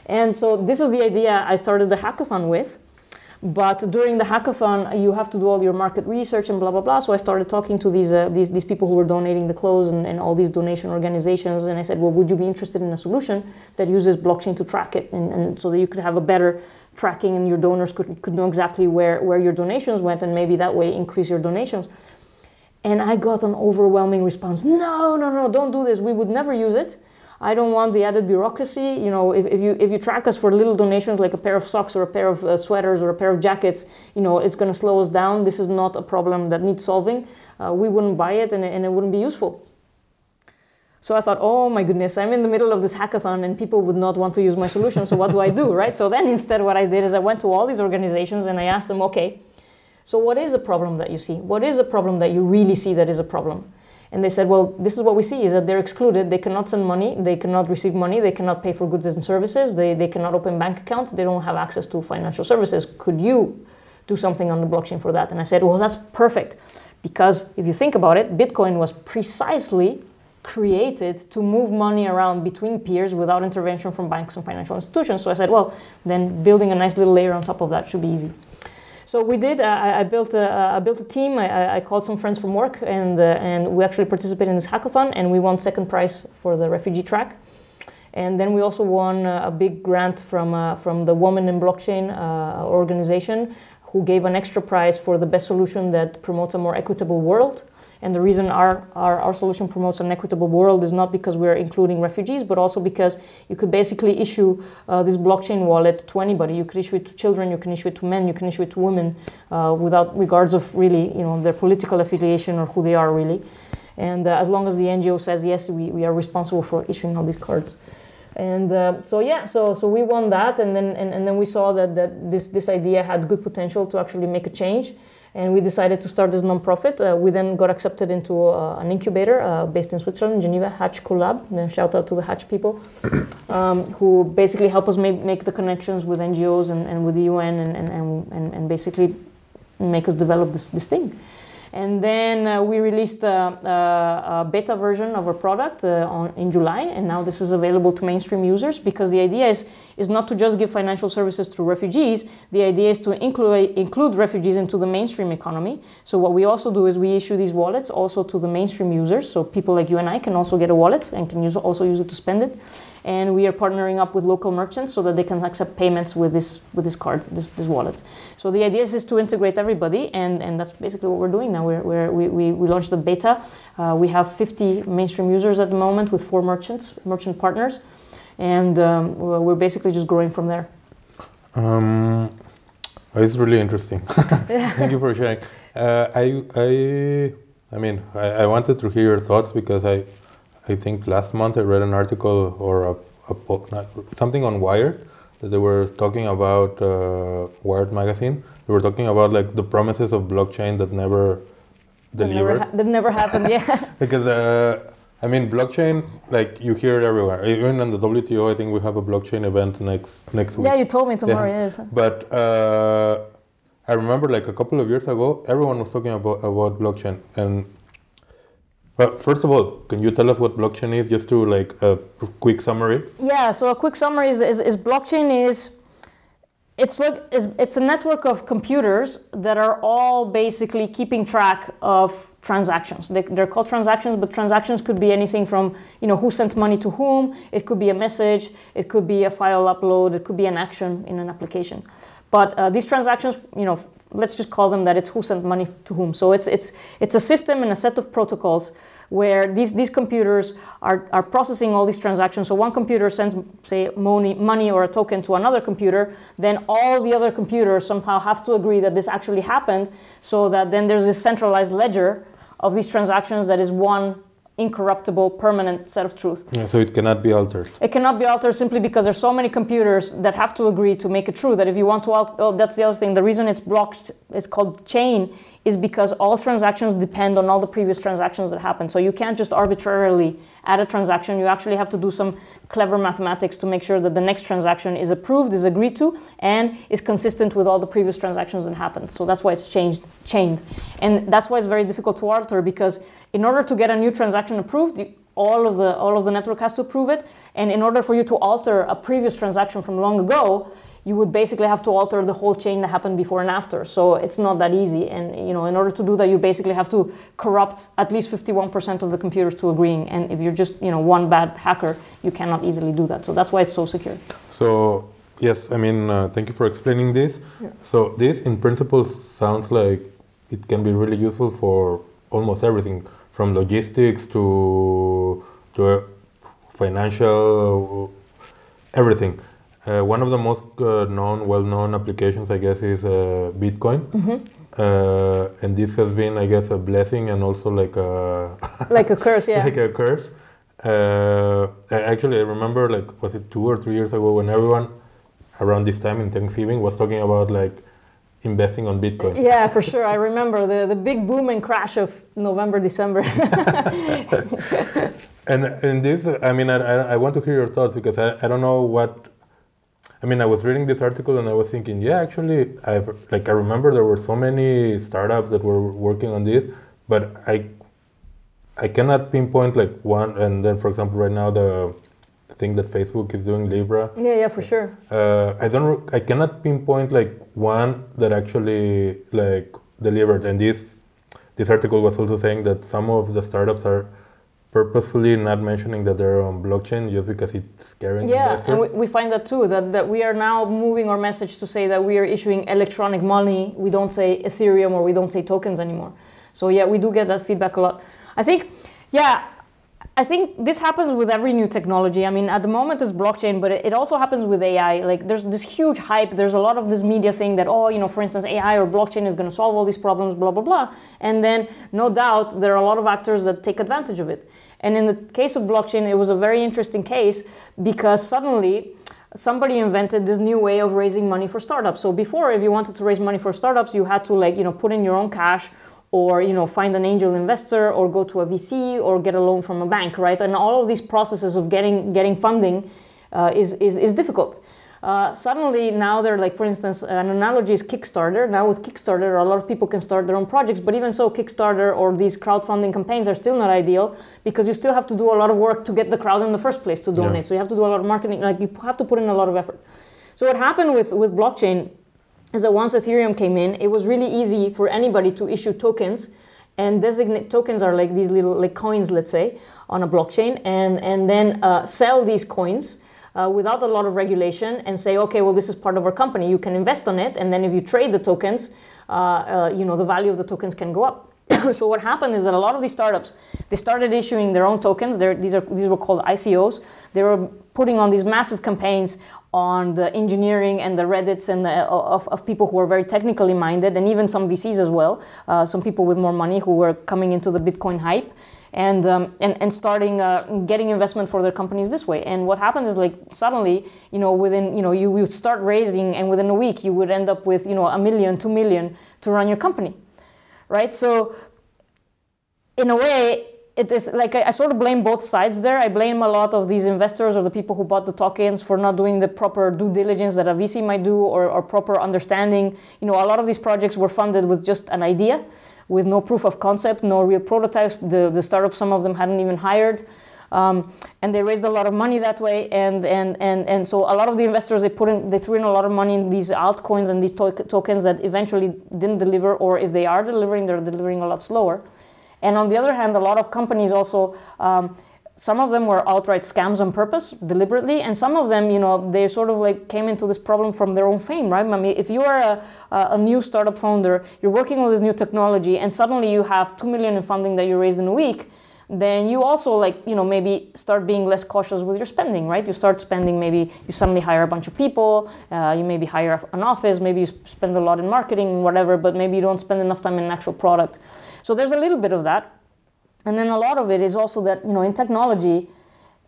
And so this is the idea I started the hackathon with. But during the hackathon, you have to do all your market research and blah blah blah. So I started talking to these uh, these, these people who were donating the clothes and, and all these donation organizations, and I said, well, would you be interested in a solution that uses blockchain to track it, and, and so that you could have a better tracking, and your donors could could know exactly where where your donations went, and maybe that way increase your donations. And I got an overwhelming response. No, no, no, don't do this. We would never use it. I don't want the added bureaucracy. You know, if, if you if you track us for little donations like a pair of socks or a pair of uh, sweaters or a pair of jackets, you know, it's going to slow us down. This is not a problem that needs solving. Uh, we wouldn't buy it, and, and it wouldn't be useful. So I thought, oh my goodness, I'm in the middle of this hackathon and people would not want to use my solution. So what do I do, right? So then instead, what I did is I went to all these organizations and I asked them, okay, so what is a problem that you see? What is a problem that you really see that is a problem? And they said, well, this is what we see is that they're excluded. They cannot send money. They cannot receive money. They cannot pay for goods and services. They, they cannot open bank accounts. They don't have access to financial services. Could you do something on the blockchain for that? And I said, well, that's perfect. Because if you think about it, Bitcoin was precisely created to move money around between peers without intervention from banks and financial institutions. So I said, well, then building a nice little layer on top of that should be easy. So we did. Uh, I, I built a, I built a team. I, I called some friends from work, and uh, and we actually participated in this hackathon, and we won second prize for the refugee track. And then we also won uh, a big grant from uh, from the Women in Blockchain uh, organization, who gave an extra prize for the best solution that promotes a more equitable world. And the reason our, our, our, solution promotes an equitable world is not because we're including refugees, but also because you could basically issue uh, this blockchain wallet to anybody. You could issue it to children, you can issue it to men, you can issue it to women, uh, without regards of really, you know, their political affiliation or who they are really. And uh, as long as the NGO says yes, we, we are responsible for issuing all these cards. And uh, so yeah, so so we won that, and then and, and then we saw that that this this idea had good potential to actually make a change and we decided to start this nonprofit. Uh, we then got accepted into uh, an incubator uh, based in Switzerland, Geneva, Hatch Collab. And shout out to the Hatch people, um, who basically help us make, make the connections with NGOs and, and with the UN and, and, and, and basically make us develop this, this thing. And then uh, we released a, a, beta version of our product uh, on, in July, and now this is available to mainstream users because the idea is, is not to just give financial services to refugees. The idea is to include, include refugees into the mainstream economy. So what we also do is we issue these wallets also to the mainstream users. So people like you and I can also get a wallet and can use, also use it to spend it and we are partnering up with local merchants so that they can accept payments with this with this card, this, this wallet. So the idea is, to integrate everybody, and, and that's basically what we're doing now. We're, we're, we, we, we launched the beta. Uh, we have 50 mainstream users at the moment with four merchants, merchant partners, and um, we're basically just growing from there. Um, it's really interesting. Thank you for sharing. Uh, I, I, I mean, I, I wanted to hear your thoughts because I, I think last month I read an article or a, a something on Wired that they were talking about uh, Wired magazine. They were talking about like the promises of blockchain that never delivered. That never, that never happened. Yeah. because uh, I mean, blockchain like you hear it everywhere. Even in the WTO, I think we have a blockchain event next next week. Yeah, you told me tomorrow. Yeah. Yes. But uh, I remember like a couple of years ago, everyone was talking about about blockchain and well, first of all, can you tell us what blockchain is, just to like a quick summary? Yeah. So a quick summary is, is, is blockchain is it's like it's, a network of computers that are all basically keeping track of transactions. They, are called transactions, but transactions could be anything from you know who sent money to whom. It could be a message. It could be a file upload. It could be an action in an application. But uh, these transactions, you know, let's just call them that it's who sent money to whom. So it's it's it's a system and a set of protocols where these these computers are, are processing all these transactions. So one computer sends say money money or a token to another computer, then all the other computers somehow have to agree that this actually happened, so that then there's a centralized ledger of these transactions that is one incorruptible, permanent set of truth. Yeah, so it cannot be altered. It cannot be altered simply because there's so many computers that have to agree to make it true that if you want to, oh, that's the other thing. The reason it's blocked, it's called chain, is because all transactions depend on all the previous transactions that happen. So you can't just arbitrarily add a transaction. You actually have to do some clever mathematics to make sure that the next transaction is approved, is agreed to, and is consistent with all the previous transactions that happened. So that's why it's changed, chained, and that's why it's very difficult to alter because in order to get a new transaction approved, all of the all of the network has to approve it, and in order for you to alter a previous transaction from long ago, you would basically have to alter the whole chain that happened before and after. So it's not that easy, and you know, in order to do that, you basically have to corrupt at least 51% of the computers to agreeing. And if you're just you know one bad hacker, you cannot easily do that. So that's why it's so secure. So yes, I mean, uh, thank you for explaining this. Yeah. So this, in principle, sounds like it can be really useful for almost everything from logistics to to financial everything. Uh, one of the most uh, known, well-known applications, I guess, is uh, Bitcoin. Mm-hmm. Uh, and this has been, I guess, a blessing and also like a like a curse, yeah, like a curse. Uh, actually, I remember, like, was it two or three years ago when everyone around this time in Thanksgiving was talking about like investing on Bitcoin. Yeah, for sure. I remember the, the big boom and crash of November, December. and in this, I mean, I, I want to hear your thoughts because I, I don't know what. I mean, I was reading this article and I was thinking, yeah, actually, I've like I remember there were so many startups that were working on this, but I I cannot pinpoint like one. And then, for example, right now the thing that Facebook is doing, Libra. Yeah, yeah, for sure. Uh, I don't. I cannot pinpoint like one that actually like delivered. And this this article was also saying that some of the startups are purposefully not mentioning that they're on blockchain just because it's scaring Yeah, investors. and we, we find that too. That that we are now moving our message to say that we are issuing electronic money. We don't say Ethereum or we don't say tokens anymore. So yeah, we do get that feedback a lot. I think, yeah, I think this happens with every new technology. I mean, at the moment it's blockchain, but it, also happens with AI. Like there's this huge hype. There's a lot of this media thing that, oh, you know, for instance, AI or blockchain is going to solve all these problems, blah, blah, blah. And then no doubt there are a lot of actors that take advantage of it. And in the case of blockchain, it was a very interesting case because suddenly somebody invented this new way of raising money for startups. So before, if you wanted to raise money for startups, you had to like, you know, put in your own cash or you know find an angel investor or go to a VC or get a loan from a bank, right? And all of these processes of getting getting funding uh, is, is is difficult. Uh, suddenly now they're like, for instance, an analogy is Kickstarter. Now with Kickstarter, a lot of people can start their own projects, but even so, Kickstarter or these crowdfunding campaigns are still not ideal because you still have to do a lot of work to get the crowd in the first place to donate. Yeah. So you have to do a lot of marketing. Like you have to put in a lot of effort. So what happened with with blockchain is that once Ethereum came in, it was really easy for anybody to issue tokens and designate tokens are like these little like coins, let's say, on a blockchain, and and then uh, sell these coins. Uh, without a lot of regulation and say, okay, well, this is part of our company. You can invest on it, and then if you trade the tokens, uh, uh, you know the value of the tokens can go up. so what happened is that a lot of these startups they started issuing their own tokens. They're, these are these were called ICOs. They were putting on these massive campaigns on the engineering and the Reddits and the, of, of people who are very technically minded, and even some VCs as well. Uh, some people with more money who were coming into the Bitcoin hype. And, um, and and starting uh, getting investment for their companies this way. And what happens is like suddenly, you know, within you know you would start raising, and within a week you would end up with you know a million, two million to run your company, right? So in a way, it is like I, I, sort of blame both sides there. I blame a lot of these investors or the people who bought the tokens for not doing the proper due diligence that a VC might do or, or proper understanding. You know, a lot of these projects were funded with just an idea, with no proof of concept, no real prototypes. The the startups, some of them hadn't even hired. Um, and they raised a lot of money that way, and, and, and, and so a lot of the investors they put in they threw in a lot of money in these altcoins and these to- tokens that eventually didn't deliver, or if they are delivering, they're delivering a lot slower. And on the other hand, a lot of companies also, um, some of them were outright scams on purpose, deliberately, and some of them, you know, they sort of like came into this problem from their own fame, right? I mean, if you are a, a new startup founder, you're working with this new technology, and suddenly you have two million in funding that you raised in a week, then you also like you know maybe start being less cautious with your spending right you start spending maybe you suddenly hire a bunch of people uh, you maybe hire an office maybe you spend a lot in marketing whatever but maybe you don't spend enough time in actual product so there's a little bit of that. And then a lot of it is also that you know in technology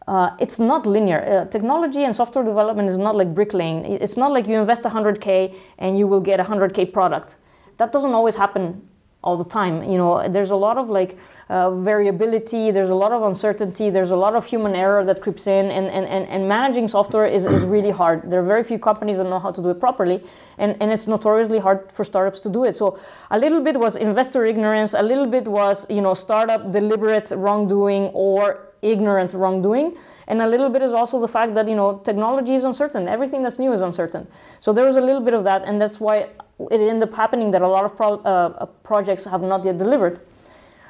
uh, it's not linear. Uh, technology and software development is not like bricklaying. It's not like you invest 100k and you will get a 100k product. That doesn't always happen all the time. You know there's a lot of like uh, variability, there's a lot of uncertainty, there's a lot of human error that creeps in, and, and, and, and managing software is, is really hard. There are very few companies that know how to do it properly, and, and it's notoriously hard for startups to do it. So a little bit was investor ignorance, a little bit was you know startup deliberate wrongdoing or ignorant wrongdoing, and a little bit is also the fact that you know technology is uncertain. Everything that's new is uncertain. So there was a little bit of that, and that's why it ended up happening that a lot of pro- uh, projects have not yet delivered.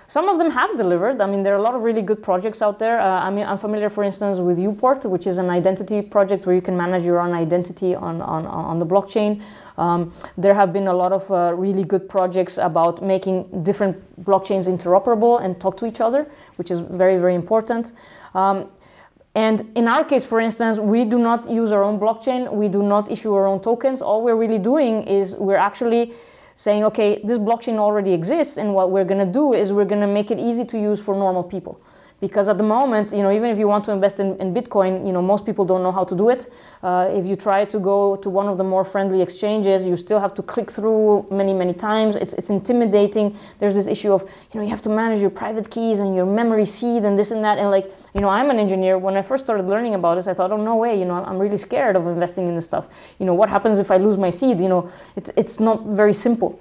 Some of them have delivered. I mean, there are a lot of really good projects out there. Uh, I mean, I'm familiar, for instance, with uPort, which is an identity project where you can manage your own identity on, on, on the blockchain. Um, there have been a lot of uh, really good projects about making different blockchains interoperable and talk to each other, which is very, very important. Um, and in our case, for instance, we do not use our own blockchain. We do not issue our own tokens. All we're really doing is we're actually saying, okay, this blockchain already exists, and what we're going to do is we're going to make it easy to use for normal people. Because at the moment, you know, even if you want to invest in, in Bitcoin, you know, most people don't know how to do it. Uh, if you try to go to one of the more friendly exchanges, you still have to click through many, many times. It's, it's intimidating. There's this issue of, you know, you have to manage your private keys and your memory seed and this and that. And like, you know, I'm an engineer. When I first started learning about this, I thought, oh, no way, you know, I'm really scared of investing in this stuff. You know, what happens if I lose my seed? You know, it's, it's not very simple.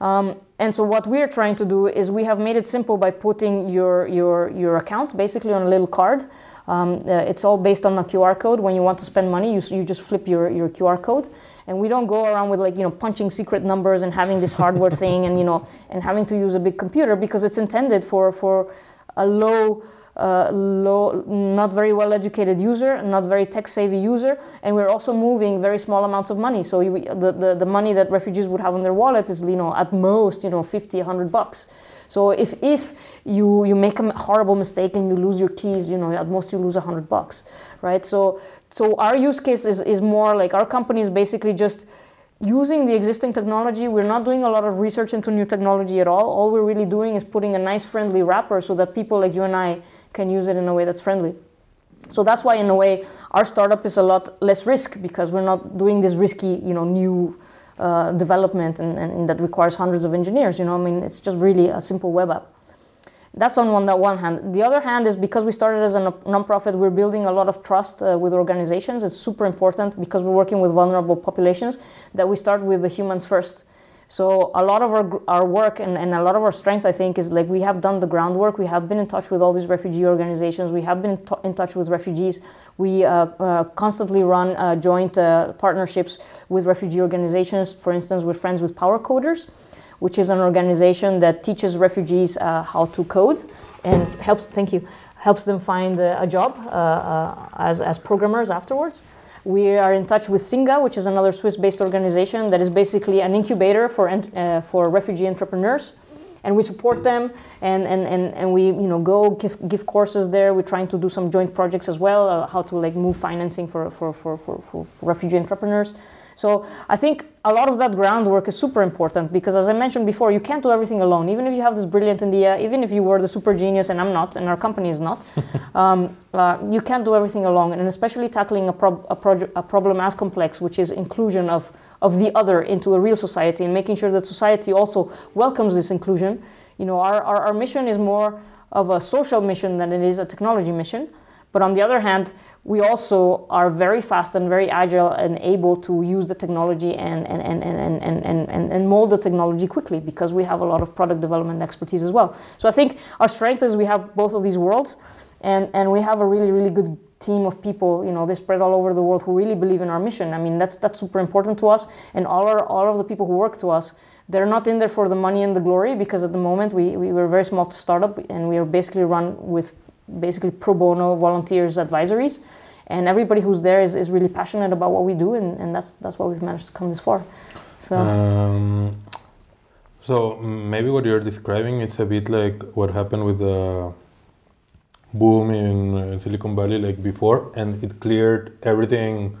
Um, and so what we're trying to do is we have made it simple by putting your your your account basically on a little card. Um, uh, it's all based on a QR code. When you want to spend money, you, you just flip your, your QR code. And we don't go around with like, you know, punching secret numbers and having this hardware thing and, you know, and having to use a big computer because it's intended for, for a low, uh, low, not very well educated user, not very tech savvy user, and we're also moving very small amounts of money. So you, the, the, the money that refugees would have in their wallet is, you know, at most, you know, 50, 100 bucks. So if, if you, you make a horrible mistake and you lose your keys, you know, at most you lose 100 bucks, right? So, so our use case is, is more like our company is basically just using the existing technology. We're not doing a lot of research into new technology at all. All we're really doing is putting a nice friendly wrapper so that people like you and I can use it in a way that's friendly. So that's why, in a way, our startup is a lot less risk because we're not doing this risky, you know, new uh, development and, and, that requires hundreds of engineers. You know, I mean, it's just really a simple web app. That's on one, that one hand. The other hand is because we started as a nonprofit, we're building a lot of trust uh, with organizations. It's super important because we're working with vulnerable populations that we start with the humans first. So a lot of our, our work and, and a lot of our strength, I think, is like we have done the groundwork. We have been in touch with all these refugee organizations. We have been in touch with refugees. We uh, uh, constantly run uh, joint uh, partnerships with refugee organizations. For instance, we're friends with Powercoders, which is an organization that teaches refugees uh, how to code and helps. Thank you. Helps them find a job uh, as, as programmers afterwards. We are in touch with Singa, which is another Swiss-based organization that is basically an incubator for, uh, for refugee entrepreneurs. And we support them and, and, and, and we you know, go give, give courses there. We're trying to do some joint projects as well, uh, how to like move financing for, for, for, for, for refugee entrepreneurs. So I think a lot of that groundwork is super important because, as I mentioned before, you can't do everything alone. Even if you have this brilliant idea, even if you were the super genius, and I'm not, and our company is not, um, uh, you can't do everything alone. And especially tackling a, prob- a, pro- a problem as complex, which is inclusion of of the other into a real society and making sure that society also welcomes this inclusion. You know, our, our, our mission is more of a social mission than it is a technology mission. But on the other hand, we also are very fast and very agile and able to use the technology and, and, and, and, and, and, and, mold the technology quickly because we have a lot of product development expertise as well. So I think our strength is we have both of these worlds and, and we have a really, really good team of people, you know, they spread all over the world who really believe in our mission. I mean, that's, that's super important to us. And all, our, all of the people who work to us, they're not in there for the money and the glory because at the moment we, we were a very small startup and we are basically run with basically pro bono volunteers advisories and everybody who's there is, is really passionate about what we do and, and that's that's why we've managed to come this far. So um, so maybe what you're describing it's a bit like what happened with the boom in, in silicon valley like before and it cleared everything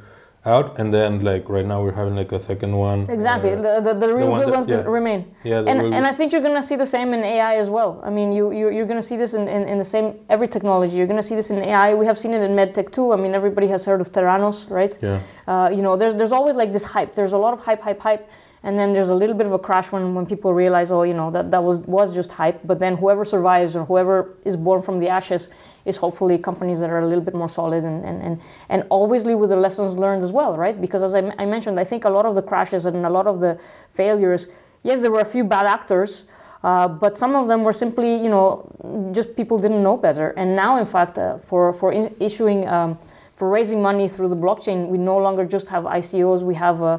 out and then like right now we're having like a second one. Exactly uh, the, the, the real the good ones yeah. remain. Yeah and, and i think you're going to see the same in ai as well. I mean you, you you're going to see this in, in, in, the same every technology. You're going to see this in ai we have seen it in medtech too. I mean everybody has heard of Theranos right? Yeah. Uh, you know there's there's always like this hype. There's a lot of hype hype hype. And then there's a little bit of a crash when, when people realize oh you know that that was was just hype. But then whoever survives or whoever is born from the ashes is hopefully companies that are a little bit more solid and, and, and, and leave with the lessons learned as well, right? Because as I, mentioned, I think a lot of the crashes and a lot of the failures, yes, there were a few bad actors, uh, but some of them were simply, you know, just people didn't know better. And now, in fact, uh, for, for in- issuing, um, for raising money through the blockchain, we no longer just have ICOs, we have uh,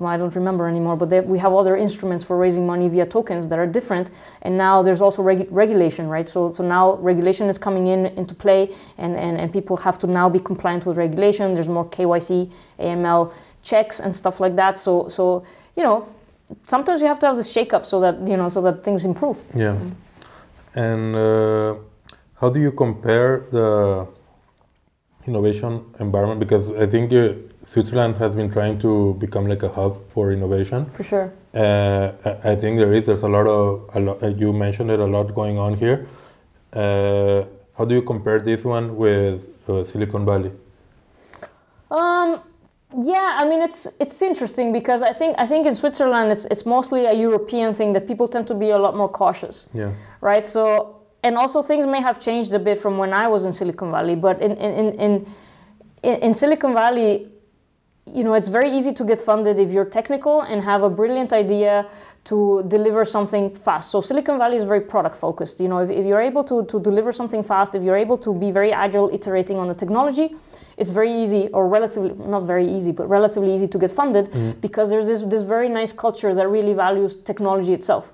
I don't remember anymore, but they, we have other instruments for raising money via tokens that are different. And now there's also regu- regulation, right? So, so now regulation is coming in into play, and, and, and people have to now be compliant with regulation. There's more KYC, AML checks, and stuff like that. So, so you know, sometimes you have to have this shake up so that you know so that things improve. Yeah. And uh, how do you compare the innovation environment? Because I think you Switzerland has been trying to become like a hub for innovation. For sure. Uh, I think there is. There's a lot of. A lot, uh, you mentioned it. A lot going on here. Uh, how do you compare this one with uh, Silicon Valley? Um. Yeah, I mean it's it's interesting because I think I think in Switzerland it's it's mostly a European thing that people tend to be a lot more cautious. Yeah. Right. So and also things may have changed a bit from when I was in Silicon Valley, but in in in in, in Silicon Valley you know, it's very easy to get funded if you're technical and have a brilliant idea to deliver something fast. So Silicon Valley is very product focused. You know, if, if you're able to, to deliver something fast, if you're able to be very agile, iterating on the technology, it's very easy or relatively not very easy but relatively easy to get funded mm. because there's this, this very nice culture that really values technology itself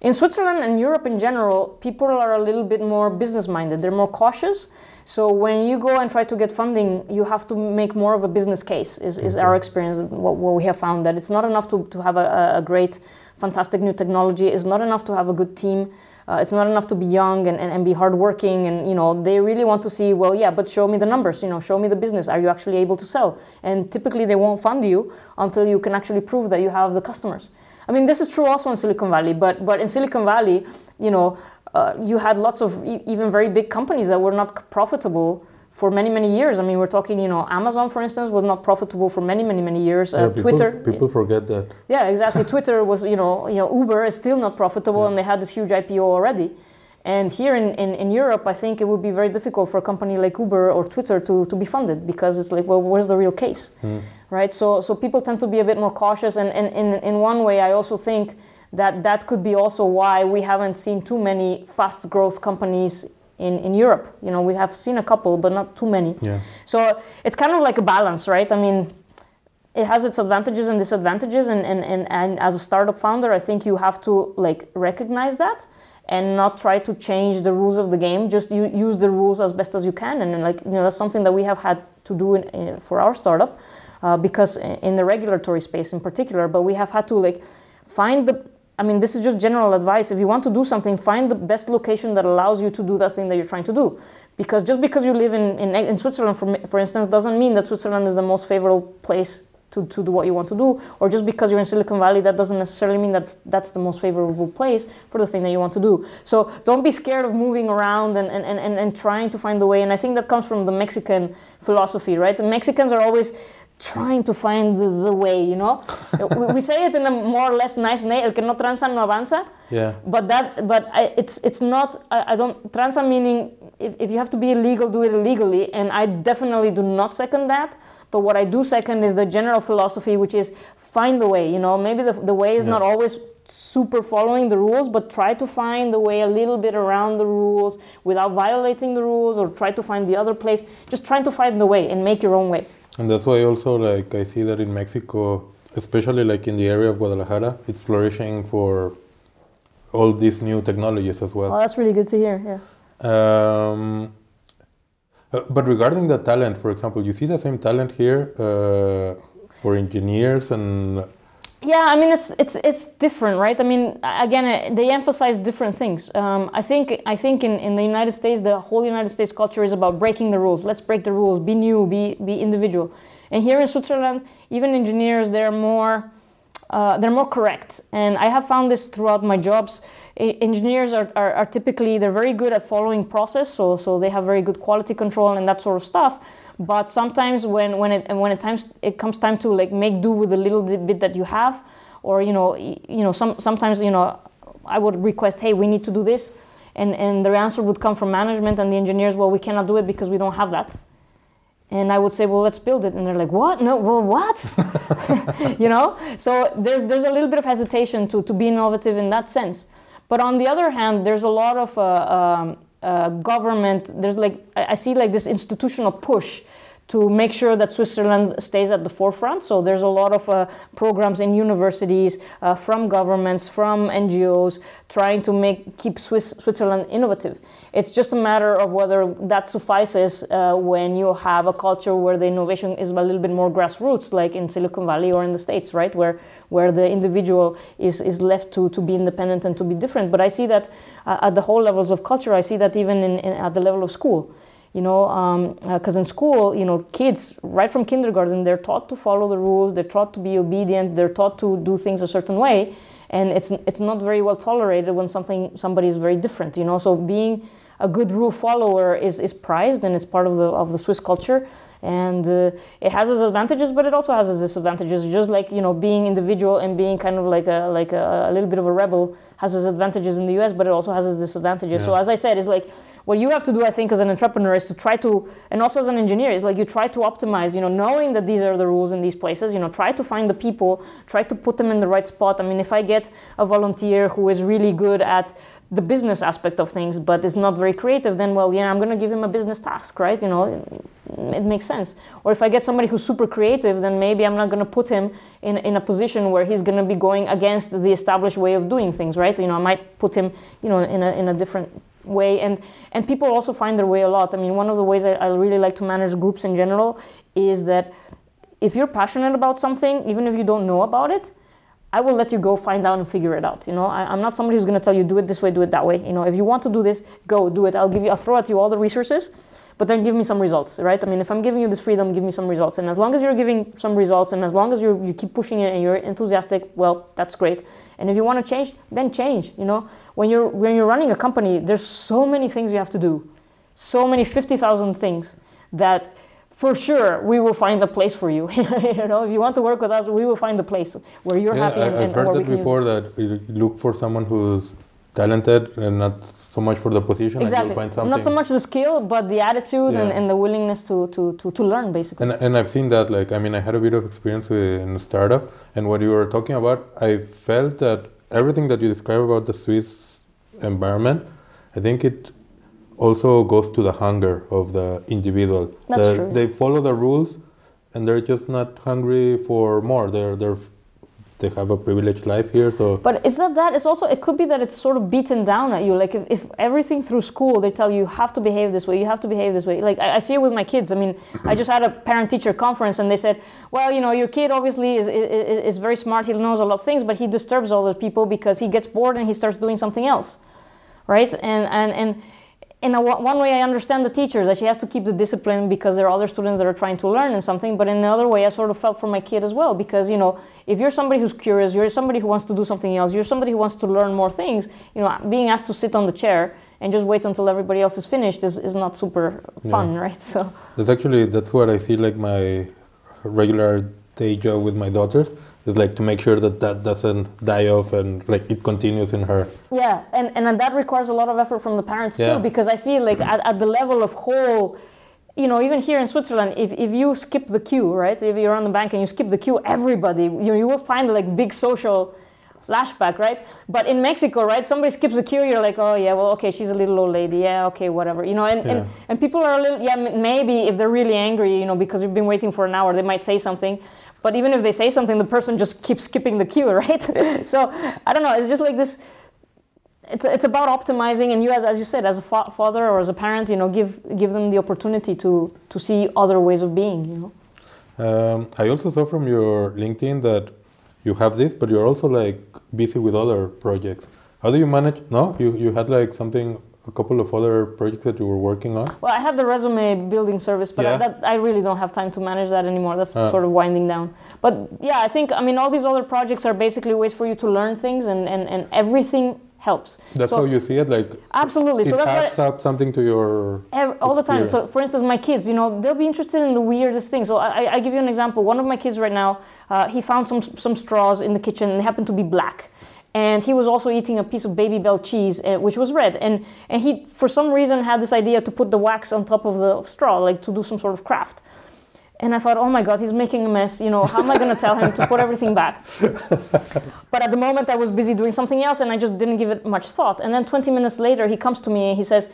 in switzerland and europe in general people are a little bit more business minded they're more cautious so when you go and try to get funding you have to make more of a business case is, is our experience what, what, we have found that it's not enough to, to have a, a great fantastic new technology it's not enough to have a good team uh, it's not enough to be young and, and, and be hardworking and you know they really want to see well yeah but show me the numbers you know show me the business are you actually able to sell? And typically they won't fund you until you can actually prove that you have the customers. I mean this is true also in silicon valley but but in silicon valley you know uh, you had lots of e- even very big companies that were not profitable for many many years. I mean, we're talking, you know, Amazon, for instance, was not profitable for many many many years. Uh, yeah, people, Twitter, people forget that. Yeah, exactly. Twitter was, you know, you know, Uber is still not profitable, yeah. and they had this huge IPO already. And here in, in, in Europe, I think it would be very difficult for a company like Uber or Twitter to, to be funded because it's like, well, where's the real case, mm. right? So so people tend to be a bit more cautious, and, and in in one way, I also think that that could be also why we haven't seen too many fast growth companies in, in Europe. You know, we have seen a couple, but not too many. Yeah. So it's kind of like a balance, right? I mean, it has its advantages and disadvantages, and, and, and, and as a startup founder, I think you have to like recognize that and not try to change the rules of the game. Just u- use the rules as best as you can, and, and, like you know, that's something that we have had to do in, in, for our startup uh, because in the regulatory space in particular. But we have had to like find the I mean, this is just general advice. If you want to do something, find the best location that allows you to do that thing that you're trying to do. Because just because you live in, in, in Switzerland, for, for instance, doesn't mean that Switzerland is the most favorable place to, to do what you want to do. Or just because you're in Silicon Valley, that doesn't necessarily mean that's, that's the most favorable place for the thing that you want to do. So don't be scared of moving around and, and, and, and trying to find a way. And I think that comes from the Mexican philosophy, right? The Mexicans are always trying to find the, the way, you know. we, we, say it in a more or less nice way, el que no tranza no avanza. Yeah. But that, but I, it's it's not. I, I don't tranza meaning if, if you have to be illegal, do it illegally, and I definitely do not second that. But what I do second is the general philosophy, which is find the way. You know, maybe the the way is yeah. not always super following the rules, but try to find the way a little bit around the rules without violating the rules, or try to find the other place. Just trying to find the way and make your own way. And that's why also like I see that in Mexico, especially like in the area of Guadalajara, it's flourishing for all these new technologies as well. Oh, that's really good to hear. Yeah. Um, uh, but regarding the talent, for example, you see the same talent here uh, for engineers and yeah i mean it's it's it's different right? I mean again uh, they emphasize different things. Um, i think i think in, in the united states the whole united states culture is about breaking the rules. Let's break the rules. Be new. Be be individual. And here in switzerland even engineers they're more uh, they're more correct. And I have found this throughout my jobs. Engineers are, are, are, typically, they're very good at following process, so, so they have very good quality control and that sort of stuff. But sometimes when, when, it, when it, times, it comes time to like make do with the little bit that you have, or, you know, you know some, sometimes, you know, I would request, hey, we need to do this. And, and the answer would come from management and the engineers, well, we cannot do it because we don't have that and I would say, well, let's build it. And they're like, what? No, well, what? you know? So there's, there's a little bit of hesitation to, to be innovative in that sense. But on the other hand, there's a lot of uh, um, uh, government, there's like, I, I see like this institutional push to make sure that Switzerland stays at the forefront. So there's a lot of uh, programs in universities, uh, from governments, from NGOs, trying to make keep Swiss, Switzerland innovative. It's just a matter of whether that suffices uh, when you have a culture where the innovation is a little bit more grassroots, like in Silicon Valley or in the States, right, where where the individual is is left to to be independent and to be different. But I see that uh, at the whole levels of culture. I see that even in, in at the level of school you know because um, uh, in school you know kids right from kindergarten they're taught to follow the rules they're taught to be obedient they're taught to do things a certain way and it's it's not very well tolerated when something somebody is very different you know? So being a good rule follower is, is prized and it's part of the of the Swiss culture and uh, it has its advantages but it also has its disadvantages. Just like you know being individual and being kind of like a like a, a little bit of a rebel has its advantages in the us but it also has its disadvantages. So as i said it's like what you have to do i think as an entrepreneur is to try to and also as an engineer is like you try to optimize you know knowing that these are the rules in these places you know try to find the people try to put them in the right spot. I mean if i get a volunteer who is really good at the business aspect of things but is not very creative then well yeah i'm going to give him a business task right? You know it makes sense. Or if i get somebody who's super creative then maybe i'm not going to put him in, in a position where he's going to be going against the established way of doing things right? You know i might put him you know in a, in a different way. And and people also find their way a lot. I mean one of the ways I, I really like to manage groups in general is that if you're passionate about something even if you don't know about it I will let you go find out and figure it out. You know, I, I'm not somebody who's going to tell you do it this way, do it that way. You know, if you want to do this, go do it. I'll give you, I'll throw at you all the resources, but then give me some results, right? I mean, if I'm giving you this freedom, give me some results. And as long as you're giving some results, and as long as you you keep pushing it and you're enthusiastic, well, that's great. And if you want to change, then change. You know, when you're when you're running a company, there's so many things you have to do, so many fifty thousand things that for sure we will find a place for you. you know, if you want to work with us, we will find a place where you're Yeah, happy I, and, I've and heard that before that you look for someone who's talented and not so much for the position and exactly something. not so much the skill but the attitude and, Yeah. and the willingness to, to, to, to learn basically And, and I've seen that, like, I mean, I had a bit of experience with, in a startup, and what you were talking about, I felt that everything that you describe about the Swiss environment, I think it also goes to the hunger of the individual. That's The- true. They follow the rules, and they're just not hungry for more. They're they're they have a privileged life here, so. But is that that it's also it could be that it's sort of beaten down at you. Like if, if everything through school they tell you you have to behave this way you have to behave this way. Like i, I see it with my kids. I mean i just had a parent teacher conference and they said well you know your kid obviously is, is, is very smart. He knows a lot of things but he disturbs all the people because he gets bored and he starts doing something else. Right? And and and in a, one way i understand the teacher that she has to keep the discipline because there are other students that are trying to learn and something but in another way i sort of felt for my kid as well because you know if you're somebody who's curious you're somebody who wants to do something else you're somebody who wants to learn more things you know being asked to sit on the chair and just wait until everybody else is finished is, is not super fun Yeah. right? So. That's actually that's what I see like my regular day job with my daughters is like to make sure that that doesn't die off and like it continues in her. Yeah, and, and that requires a lot of effort from the parents Yeah. too, because I see like at, at the level of whole, you know, even here in Switzerland, if, if you skip the queue, right, if you're on the bank and you skip the queue, everybody, you, you will find like big social lashback, right? But in Mexico, right, somebody skips the queue, you're like, oh yeah, well, okay, she's a little old lady, yeah, okay, whatever, you know, and, Yeah. and, and people are a little, yeah, maybe if they're really angry, you know, because you've been waiting for an hour, they might say something. But even if they say something, the person just keeps skipping the queue, right? so I don't know. It's just like this it's, it's about optimizing and you as, as you said as a fa- father or as a parent you know give give them the opportunity to to see other ways of being you know Um, I also saw from your LinkedIn that you have this, but you're also like busy with other projects. How do you manage? No, you you had like something, a couple of other projects that you were working on. well i have the resume building service but I, that, I really don't have time to manage that anymore that's Ah. sort of winding down but yeah i think i mean all these other projects are basically ways for you to learn things and and, and everything helps That's So- how you see it. Like absolutely it so that's adds up something to your. Ev- all the time. So, for instance, my kids, you know, they'll be interested in the weirdest things. So, I, I- give you an example. One of my kids right now, uh, he found some some straws in the kitchen, and they happened to be black. And he was also eating a piece of Babybel cheese, uh, which was red. And and he, for some reason, had this idea to put the wax on top of the straw, like to do some sort of craft. And I thought, oh my God, he's making a mess. You know, how am I going to tell him to put everything back? But at the moment, I was busy doing something else and I just didn't give it much thought. And then 20 minutes later, he comes to me and he says,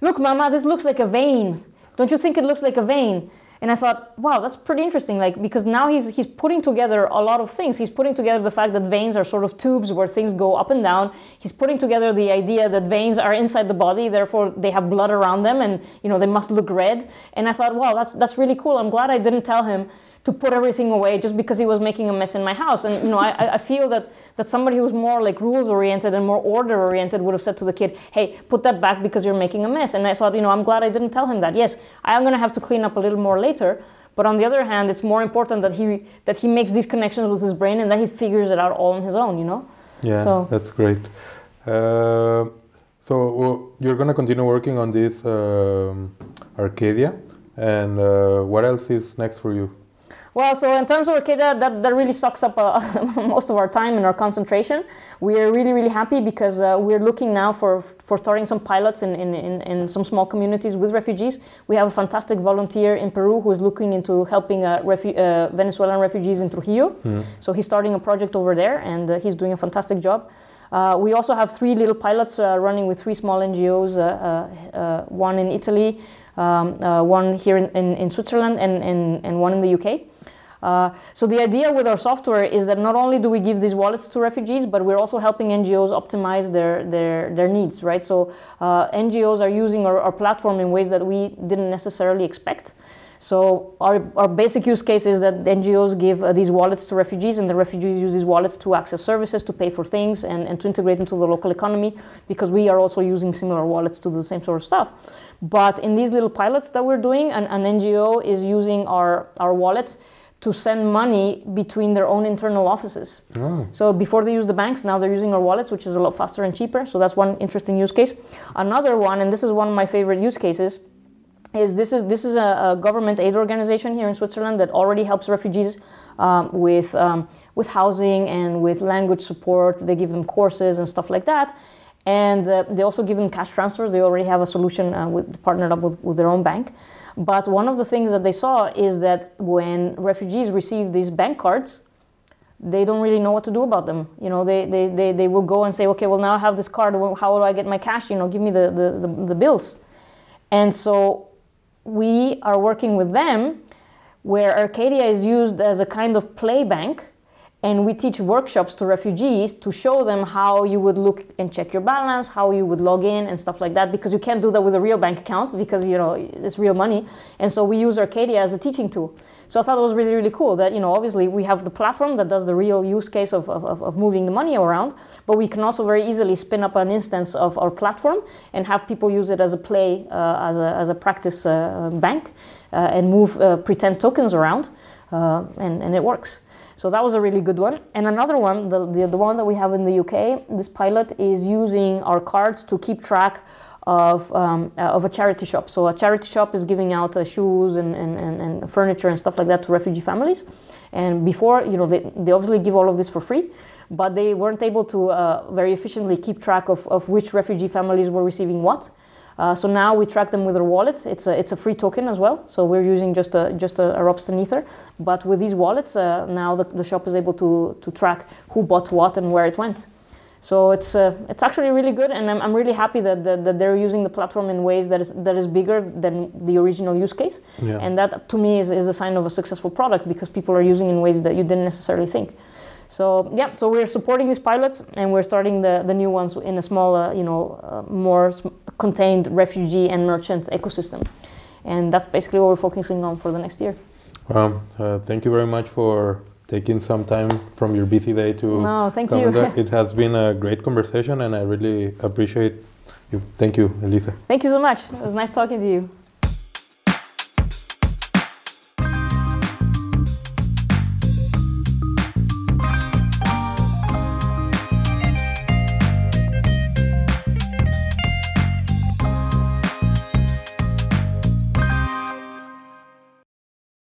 Look, Mama, this looks like a vein. Don't you think it looks like a vein? And I thought, wow, that's pretty interesting. Like because now he's he's putting together a lot of things. He's putting together the fact that veins are sort of tubes where things go up and down. He's putting together the idea that veins are inside the body, therefore they have blood around them, and you know they must look red. And I thought, wow, that's that's really cool. I'm glad I didn't tell him to put everything away just because he was making a mess in my house. And you know, I, I feel that that somebody who's more like rules oriented and more order oriented would have said to the kid, "Hey, put that back because you're making a mess." And I thought, you know, I'm glad I didn't tell him that. Yes, I am going to have to clean up a little more later. But on the other hand, it's more important that he that he makes these connections with his brain and that he figures it out all on his own. You know. Yeah, So- that's great. Uh, so well, you're gonna continue working on this um, Arcadia, And uh, what else is next for you? Well, so in terms of Arcadia, that, that really sucks up uh, most of our time and our concentration. We are really, really happy because uh, we're looking now for, for starting some pilots in, in, in, in, some small communities with refugees. We have a fantastic volunteer in Peru who is looking into helping uh, refu- uh, Venezuelan refugees in Trujillo. Mm. So he's starting a project over there and uh, he's doing a fantastic job. Uh, we also have three little pilots running with three small NGOs, one in Italy, um, one here in, in, in Switzerland, and, and, and one in the UK. Uh, so the idea with our software is that not only do we give these wallets to refugees, but we're also helping NGOs optimize their their, their needs, right? So uh, NGOs are using our, our, platform in ways that we didn't necessarily expect. So our, our basic use case is that NGOs give uh, these wallets to refugees, and the refugees use these wallets to access services, to pay for things, and, and to integrate into the local economy, because we are also using similar wallets to do the same sort of stuff. But in these little pilots that we're doing, an, an NGO is using our, our wallets to send money between their own internal offices. Oh. So before they use the banks, now they're using our wallets, which is a lot faster and cheaper. So that's one interesting use case. Another one, and this is one of my favorite use cases, is this is this is a, a government aid organization here in Switzerland that already helps refugees um, with um, with housing and with language support. They give them courses and stuff like that. And uh, they also give them cash transfers. They already have a solution uh, with, partnered up with, with their own bank. But one of the things that they saw is that when refugees receive these bank cards, they don't really know what to do about them. You know, they, they, they, they will go and say, okay, well, now I have this card. How do I get my cash? You know, give me the, the, the, the bills. And so we are working with them where Arcadia is used as a kind of play bank and we teach workshops to refugees to show them how you would look and check your balance how you would log in and stuff like that because you can't do that with a real bank account because you know it's real money. And so we use arcadia as a teaching tool. So i thought it was really really cool that you know obviously we have the platform that does the real use case of, of, of moving the money around but we can also very easily spin up an instance of our platform and have people use it as a play uh, as, a, as a practice uh, bank uh, and move uh, pretend tokens around uh, and, and it works so that was a really good one. And another one, the, the, the, one that we have in the UK, this pilot is using our cards to keep track of, um, uh, of a charity shop. So a charity shop is giving out uh, shoes and, and, and, and, furniture and stuff like that to refugee families. And before, you know, they, they obviously give all of this for free, but they weren't able to uh, very efficiently keep track of, of which refugee families were receiving what. Uh, so now we track them with our wallets. It's a, it's a free token as well. So we're using just a just a, a Ropsten Ether. But with these wallets, uh, now the, the shop is able to to track who bought what and where it went. So it's uh, it's actually really good, and I'm, I'm really happy that, that, that they're using the platform in ways that is that is bigger than the original use case. Yeah. And that to me is, is a sign of a successful product because people are using in ways that you didn't necessarily think. So yeah, so we're supporting these pilots and we're starting the, the new ones in a smaller, you know, uh, more contained refugee and merchant ecosystem. And that's basically what we're focusing on for the next year. Well, uh, thank you very much for taking some time from your busy day to no, thank you. it has been a great conversation and I really appreciate you. Thank you, Elisa. Thank you so much. It was nice talking to you.